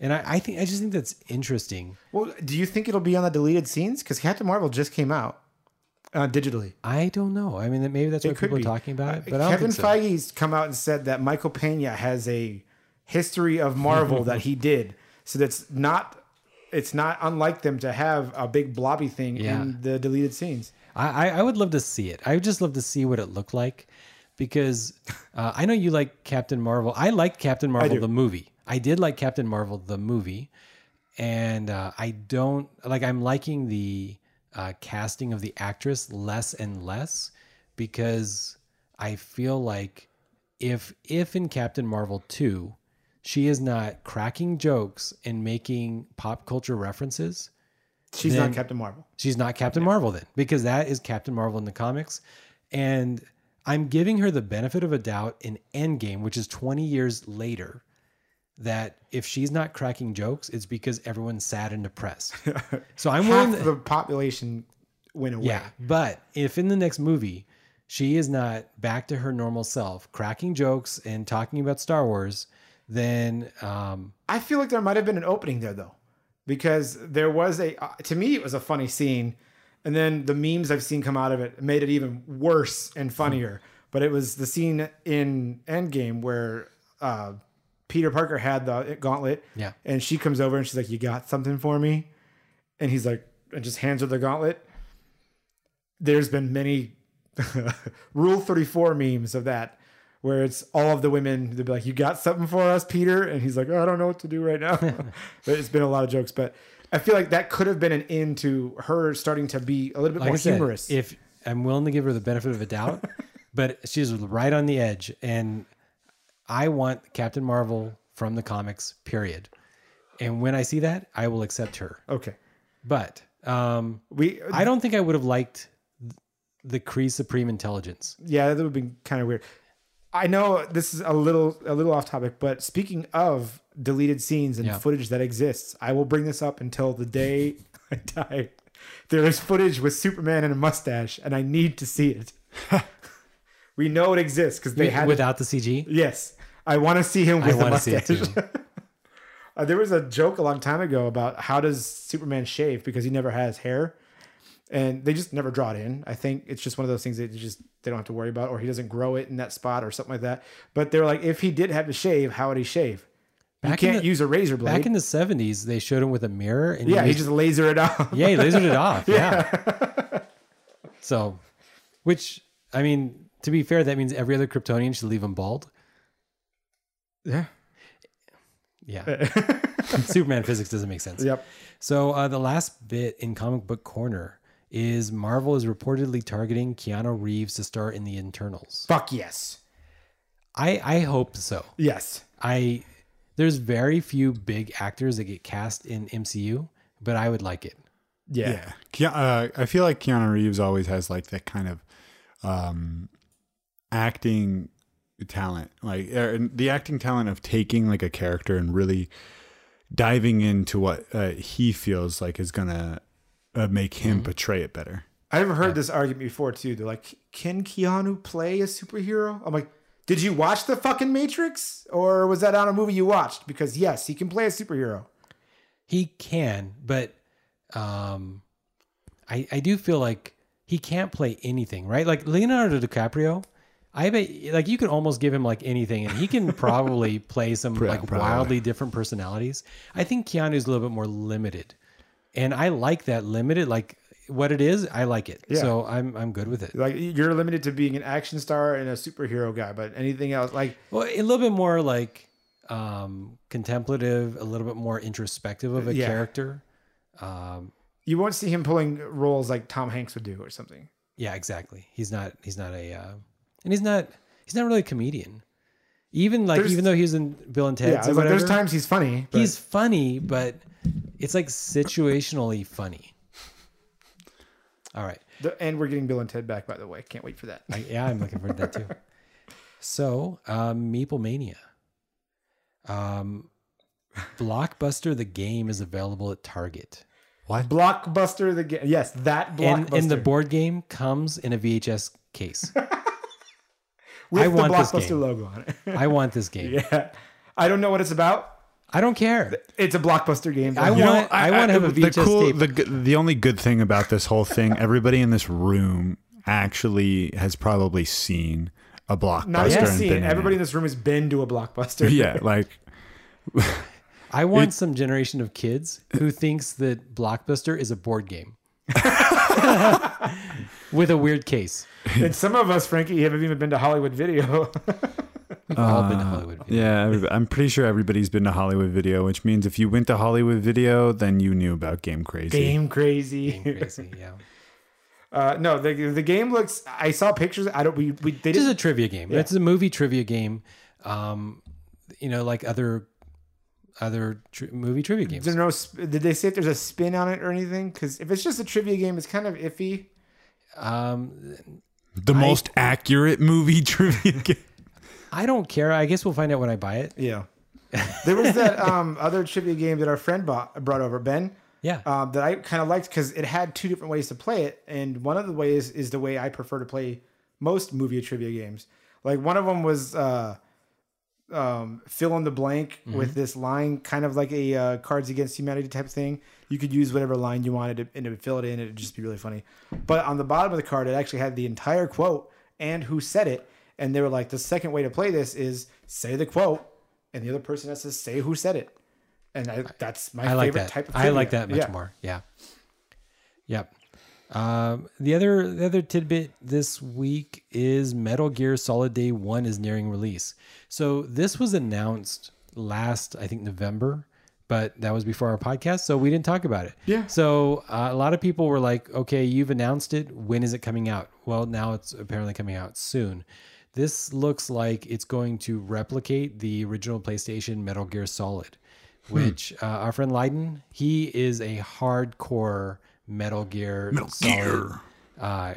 And I, I think I just think that's interesting. Well, do you think it'll be on the deleted scenes? Because Captain Marvel just came out uh, digitally. I don't know. I mean, maybe that's It could people be. are talking about it. But I don't Kevin think so. Feige's come out and said that Michael Pena has a history of Marvel that he did. So that's not. It's not unlike them to have a big blobby thing Yeah. in the deleted scenes. I, I I would love to see it. I would just love to see what it looked like because uh, I know you like Captain Marvel. I like Captain Marvel the movie. I did like Captain Marvel the movie, and uh, I don't like. I'm liking the uh, casting of the actress less and less because I feel like if if in Captain Marvel two, she is not cracking jokes and making pop culture references. She's Then- not Captain Marvel. She's not Captain Marvel then, because that is Captain Marvel in the comics. And I'm giving her the benefit of a doubt in Endgame, which is 20 years later, that if she's not cracking jokes, it's because everyone's sad and depressed. So I'm willing Half to, the population went away. yeah. But if in the next movie, she is not back to her normal self, cracking jokes and talking about Star Wars, then um, I feel like there might have been an opening there though, because there was a. Uh, to me, it was a funny scene, and then the memes I've seen come out of it made it even worse and funnier. But it was the scene in Endgame where uh, Peter Parker had the gauntlet, Yeah. and she comes over and she's like, "You got something for me?" And he's like, and just hands her the gauntlet. There's been many Rule 34 memes of that where it's all of the women they'll be like, "You got something for us, Peter?" And he's like, oh, "I don't know what to do right now." but it's been a lot of jokes, but I feel like that could have been an end to her starting to be a little bit like more said, humorous. if I'm willing to give her the benefit of a doubt, but she's right on the edge, and I want Captain Marvel from the comics. Period. And when I see that, I will accept her. okay, But um, we I don't think I would have liked the Kree Supreme Intelligence. yeah, that would be kind of weird. I know this is a little a little off topic, but speaking of deleted scenes and Yeah. footage that exists, I will bring this up until the day I die. There is footage with Superman and a mustache, and I need to see it. we know it exists because they had without the CG. Yes, I want to see him with a mustache. Uh, there was a joke a long time ago about how does Superman shave because he never has hair, and they just never draw it in. I think it's just one of those things that you just they don't have to worry about, or he doesn't grow it in that spot or something like that. But they're like, if he did have to shave, how would he shave? Back you can't the- use a razor blade. Back in the '70s, they showed him with a mirror, and yeah, he used- just laser it off. yeah, he lasered it off. Yeah. so, which I mean, to be fair, that means every other Kryptonian should leave him bald. yeah. Yeah. Superman physics doesn't make sense. Yep. So uh, the last bit in comic book corner is Marvel is reportedly targeting Keanu Reeves to star in the Eternals. Fuck yes. I I hope so. Yes. I there's very few big actors that get cast in MCU, but I would like it. Yeah. Yeah. Ke- Uh, I feel like Keanu Reeves always has like that kind of um, acting talent, like er, the acting talent of taking like a character and really diving into what uh, he feels like is gonna uh, make him portray it better. I've heard this argument before too. They're like, can Keanu play a superhero? I'm like, did you watch the fucking Matrix? Or was that on a movie you watched? Because yes, he can play a superhero. He can, but um I I do feel like he can't play anything, right? Like Leonardo DiCaprio, I bet like you could almost give him like anything and he can probably play some like probably. wildly different personalities. I think Keanu's a little bit more limited. And I like that limited like what it is, I like it. Yeah. So I'm I'm good with it. Like you're limited to being an action star and a superhero guy, but anything else, like Well, a little bit more like um contemplative, a little bit more introspective of a Yeah. character. Um you won't see him pulling roles like Tom Hanks would do or something. Yeah, exactly. He's not. He's not a. Uh, and he's not. He's not really a comedian. Even like, There's- even though he's in Bill and Yeah, Ted's or like, there's times he's funny. but- he's funny, but it's like situationally funny. All right. the, and we're getting Bill and Ted back, by the way. Can't wait for that. I, yeah, I'm looking forward to that too. So, um, Meeple Mania. Um, Blockbuster the game is available at Target, What? Blockbuster the game. Yes, that and blockbuster and the board game comes in a VHS case. with I the want this blockbuster game. logo on it. I want this game. yeah, I don't know what it's about. I don't care. It's a blockbuster game. I You want- I wanna have a the VHS tape. The, g- the only good thing about this whole thing, everybody in this room actually has probably seen a blockbuster. Not even and seen been it. in Everybody in this room has been to a blockbuster. yeah, like I want some generation of kids who thinks that Blockbuster is a board game with a weird case. and some of us, Frankie, haven't even been to Hollywood Video. We've all been to Hollywood. Video. yeah, I'm pretty sure everybody's been to Hollywood Video, which means if you went to Hollywood Video, then you knew about Game Crazy. game crazy. Crazy, yeah. Uh, no, the the game looks. I saw pictures. I don't. We, we they It's just didn't. a trivia game. It's a movie trivia game. Um, you know, like other other tri- movie trivia games. There's no. sp- Did they say if there's a spin on it or anything? Because if it's just a trivia game, it's kind of iffy. Um, The most accurate movie trivia game. I don't care. I guess we'll find out when I buy it. Yeah. There was that um, other trivia game that our friend bought, brought over, Ben. Yeah. um, that I kind of liked because it had two different ways to play it, and one of the ways is the way I prefer to play most movie trivia games. Like one of them was uh, um, fill in the blank with this line, kind of like a uh, Cards Against Humanity type thing. You could use whatever line you wanted, to, and it would fill it in. It'd just be really funny. But on the bottom of the card, it actually had the entire quote and who said it. And they were like, the second way to play this is say the quote, and the other person has to say who said it. And I, that's my I like favorite that. type of. I like that much Yeah. more. Yeah. Yep. Um, the other the other tidbit this week is Metal Gear Solid Day One is nearing release. So this was announced last I think November, but that was before our podcast, so we didn't talk about it. Yeah. So uh, a lot of people were like, "Okay, you've announced it. When is it coming out?" Well, now it's apparently coming out soon. This looks like it's going to replicate the original PlayStation Metal Gear Solid, which uh, our friend Leiden, he is a hardcore Metal Gear Solid. Uh,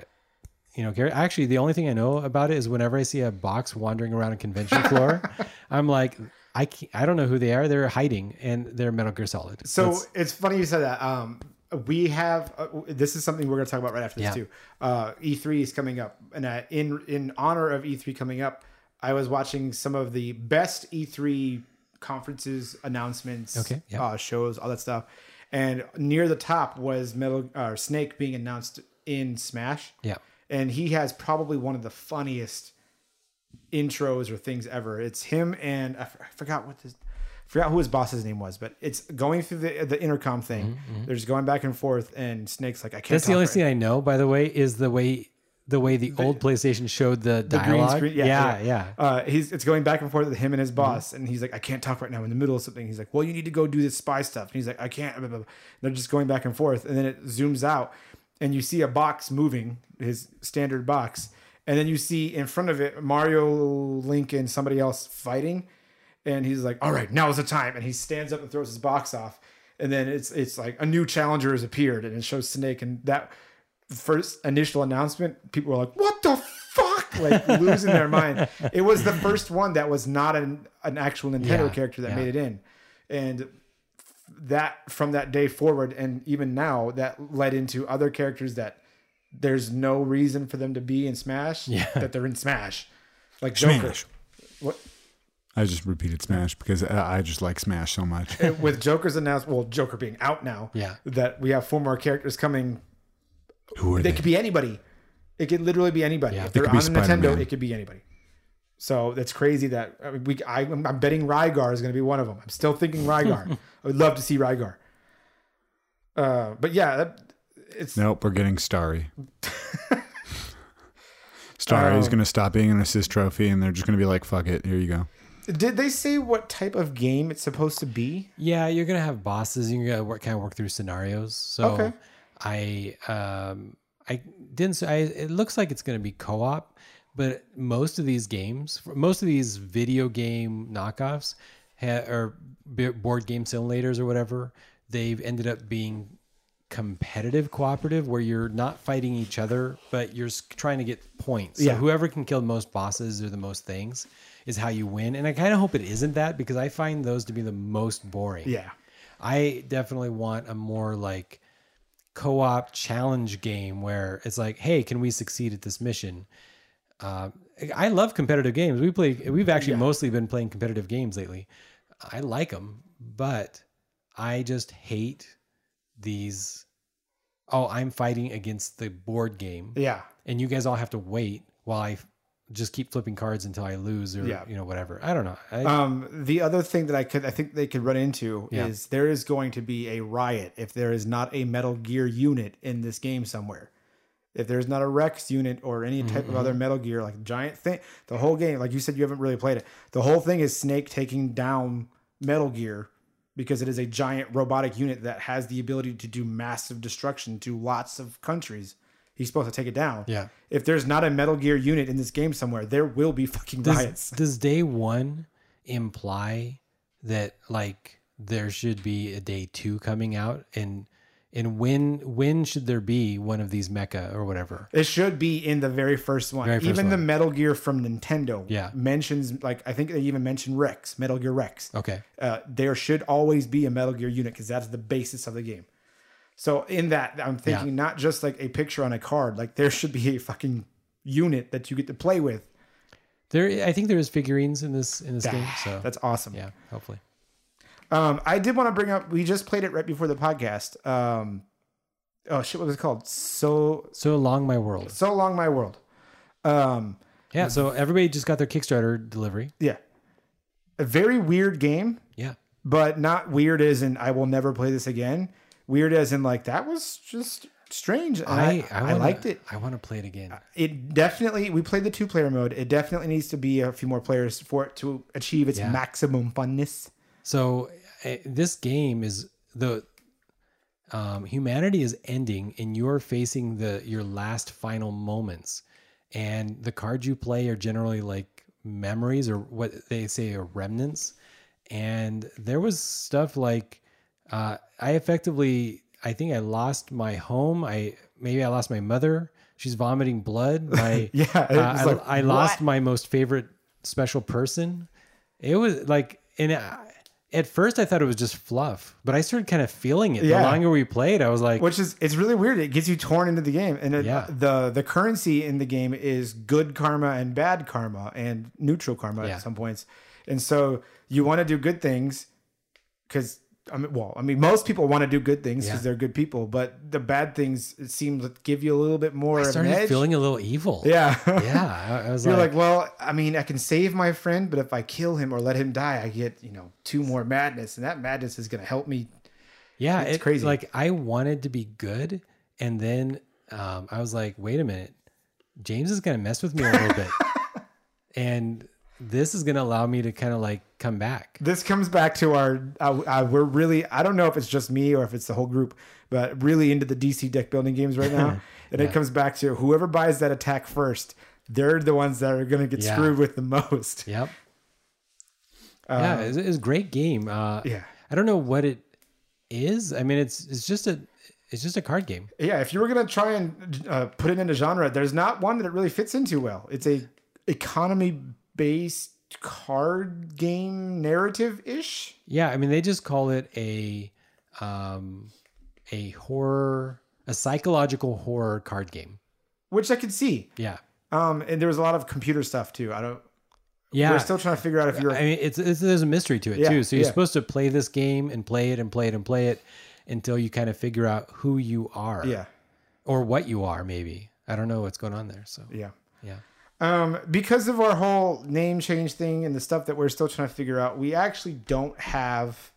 you know, char- actually, the only thing I know about it is whenever I see a box wandering around a convention floor, I'm like, I can't, I don't know who they are. They're hiding, and they're Metal Gear Solid. So That's- it's funny you said that. Um, we have uh, this is something we're going to talk about right after this Yeah. too. Uh, E3 is coming up, and uh, in in honor of E3 coming up, I was watching some of the best E3 conferences, announcements, Okay, yeah. uh, shows, all that stuff. And near the top was Metal uh, Snake being announced in Smash. yeah, and he has probably one of the funniest intros or things ever. It's him and I, f- I forgot what this, forgot who his boss's name was, but it's going through the the intercom thing. They're just going back and forth, and Snake's like, "I can't." Mm-hmm, that's the only right thing I know. By the way, is the way the way the, old PlayStation showed the, the green dialogue. screen. yeah, Yeah, yeah. Uh, he's it's going back and forth with him and his boss, and he's like, "I can't talk right now." In the middle of something, he's like, "Well, you need to go do this spy stuff." And he's like, "I can't." Blah, blah, blah. They're just going back and forth, and then it zooms out, and you see a box moving, his standard box, and then you see in front of it Mario, Link, and somebody else fighting, and he's like, "All right, now is the time," and he stands up and throws his box off, and then it's it's like a new challenger has appeared, and it shows Snake, and that first initial announcement, people were like, "What the fuck?" Like losing their mind. It was the first one that was not an an actual Nintendo Yeah, character that yeah. made it in, and that from that day forward, and even now, that led into other characters that there's no reason for them to be in Smash. Yeah. that they're in Smash, like Joker. Smash. What I just repeated Smash because I I just like Smash so much. with Joker's announced, well, Joker being out now. Yeah. that we have four more characters coming Who are They they? could be anybody. It could literally be anybody. Yeah. if They they're could on be a Nintendo, it could be anybody. So that's crazy that I mean, we. I, I'm betting Rygar is going to be one of them. I'm still thinking Rygar. I would love to see Rygar. Uh, but yeah, that, it's Nope, we're getting Starry. Starry's Um, going to stop being an assist trophy, and they're just going to be like, "Fuck it, here you go." Did they say what type of game it's supposed to be? Yeah, you're gonna have bosses. You're gonna work, kind of work through scenarios. So Okay. I um I didn't. say- I it looks like it's gonna be co-op, but most of these games, most of these video game knockoffs, ha, or board game simulators or whatever, they've ended up being competitive cooperative where you're not fighting each other but you're trying to get points so Yeah. whoever can kill the most bosses or the most things is how you win and i kind of hope it isn't that because i find those to be the most boring Yeah, I definitely want a more like co-op challenge game where it's like, hey, can we succeed at this mission? Uh, I love competitive games. We play. We've actually mostly been playing competitive games lately. I like them, but I just hate these. Oh, I'm fighting against the board game, yeah. and you guys all have to wait while I just keep flipping cards until I lose, or Yeah. you know whatever. I don't know. I, Um, the other thing that I could, I think they could run into Yeah. is there is going to be a riot if there is not a Metal Gear unit in this game somewhere. If there's not a Rex unit or any type of other Metal Gear, like giant thing, the whole game, like you said, you haven't really played it. The whole thing is Snake taking down Metal Gear because it is a giant robotic unit that has the ability to do massive destruction to lots of countries. He's supposed to take it down. Yeah. If there's not a Metal Gear unit in this game somewhere, there will be fucking riots. does, does day one imply that like there should be a day two coming out and and when when should there be one of these mecha or whatever It should be in the very first one. Very first even the. Metal Gear from Nintendo Yeah. mentions like I think they even mentioned Rex, Metal Gear Rex. okay Uh, there should always be a Metal Gear unit because that's the basis of the game. So in that, I'm thinking Yeah. not just like a picture on a card. Like there should be a fucking unit that you get to play with. there i think there's figurines in this in this game so That's awesome. yeah hopefully Um, I did want to bring up. We just played it right before the podcast. Um, oh shit, what was it called? So so long, my world so long, my world. Um, yeah so everybody just got their kickstarter delivery yeah, a very weird game. yeah but not weird as in I will never play this again. Weird as in like that was just strange. And I, I, wanna- liked it. i want to play it again It definitely we played the two player mode. It definitely needs to be a few more players for it to achieve its Yeah. maximum funness. So uh, this game is the um, humanity is ending, and you're facing the your last final moments, and the cards you play are generally like memories or what they say are remnants. And there was stuff like uh, I effectively I think I lost my home. I maybe I lost my mother. she's vomiting blood. My Yeah, uh, was I, I lost what? my most favorite special person. It was like, and I, at first I thought it was just fluff, but I started kind of feeling it. Yeah. The longer we played, I was like, which is it's really weird. It gets you torn into the game, and it, Yeah. the the currency in the game is good karma and bad karma and neutral karma Yeah. at some points, and so you want to do good things because I mean, well, I mean, most people want to do good things because Yeah. they're good people, but the bad things it seems to give you a little bit more I started feeling a little evil. yeah, yeah. I, I was You're like, like, well, I mean, I can save my friend, but if I kill him or let him die, I get you know two more madness, and that madness is going to help me. yeah, it's it- crazy. Like I wanted to be good, and then um, I was like, wait a minute, James is gonna mess with me a little bit, and this is gonna allow me to kind of like come back. this comes back to our uh, uh, we're really i don't know if it's just me or if it's the whole group but really into the dc deck building games right now and it comes back to whoever buys that attack first they're the ones that are going to get Yeah. screwed with the most Yep. yeah, it's, it's a great game. Uh, Um, yeah. I don't know what it is. I mean, it's it's just a it's just a card game. yeah if you were going to try and uh, put it into genre there's not one that it really fits into well it's a economy based card game narrative ish Yeah, I mean, they just call it a um, a horror, a psychological horror card game. which i could see Yeah, um and there was a lot of computer stuff too i don't yeah. we're still trying to figure out if you're I mean, it's, it's there's a mystery to it Yeah, too. So you're yeah. supposed to play this game and play it and play it and play it until you kind of figure out who you are. yeah Or what you are, maybe. I don't know what's going on there. So yeah yeah. Um, because of our whole name change thing and the stuff that we're still trying to figure out, we actually don't have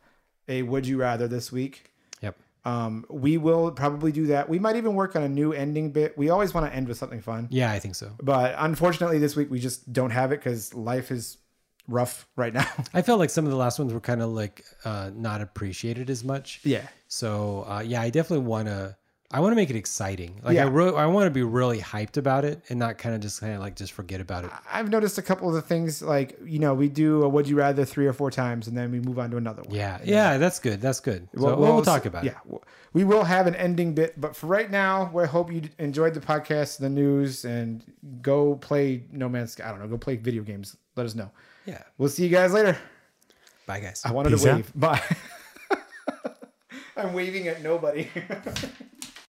a would you rather this week. Yep. Um, we will probably do that. We might even work on a new ending bit. We always want to end with something fun, Yeah, I think so. but unfortunately, this week we just don't have it because life is rough right now. I felt like some of the last ones were kind of like uh, not appreciated as much. yeah. So uh, yeah, I definitely want to. I want to make it exciting. Like Yeah. I wrote, I want to be really hyped about it and not kind of just kind of like just forget about it. I've noticed a couple of the things like, you know, we do a would you rather three or four times and then we move on to another one. Yeah, yeah, that's good. That's good. So Well, we'll, well, talk about yeah, it. w- we will have an ending bit, but for right now, we hope you enjoyed the podcast, the news, and go play No Man's Sky. I don't know, go play video games. Let us know. Yeah. We'll see you guys later. Bye, guys. I wanted Peace to out. wave. Bye. I'm waving at nobody.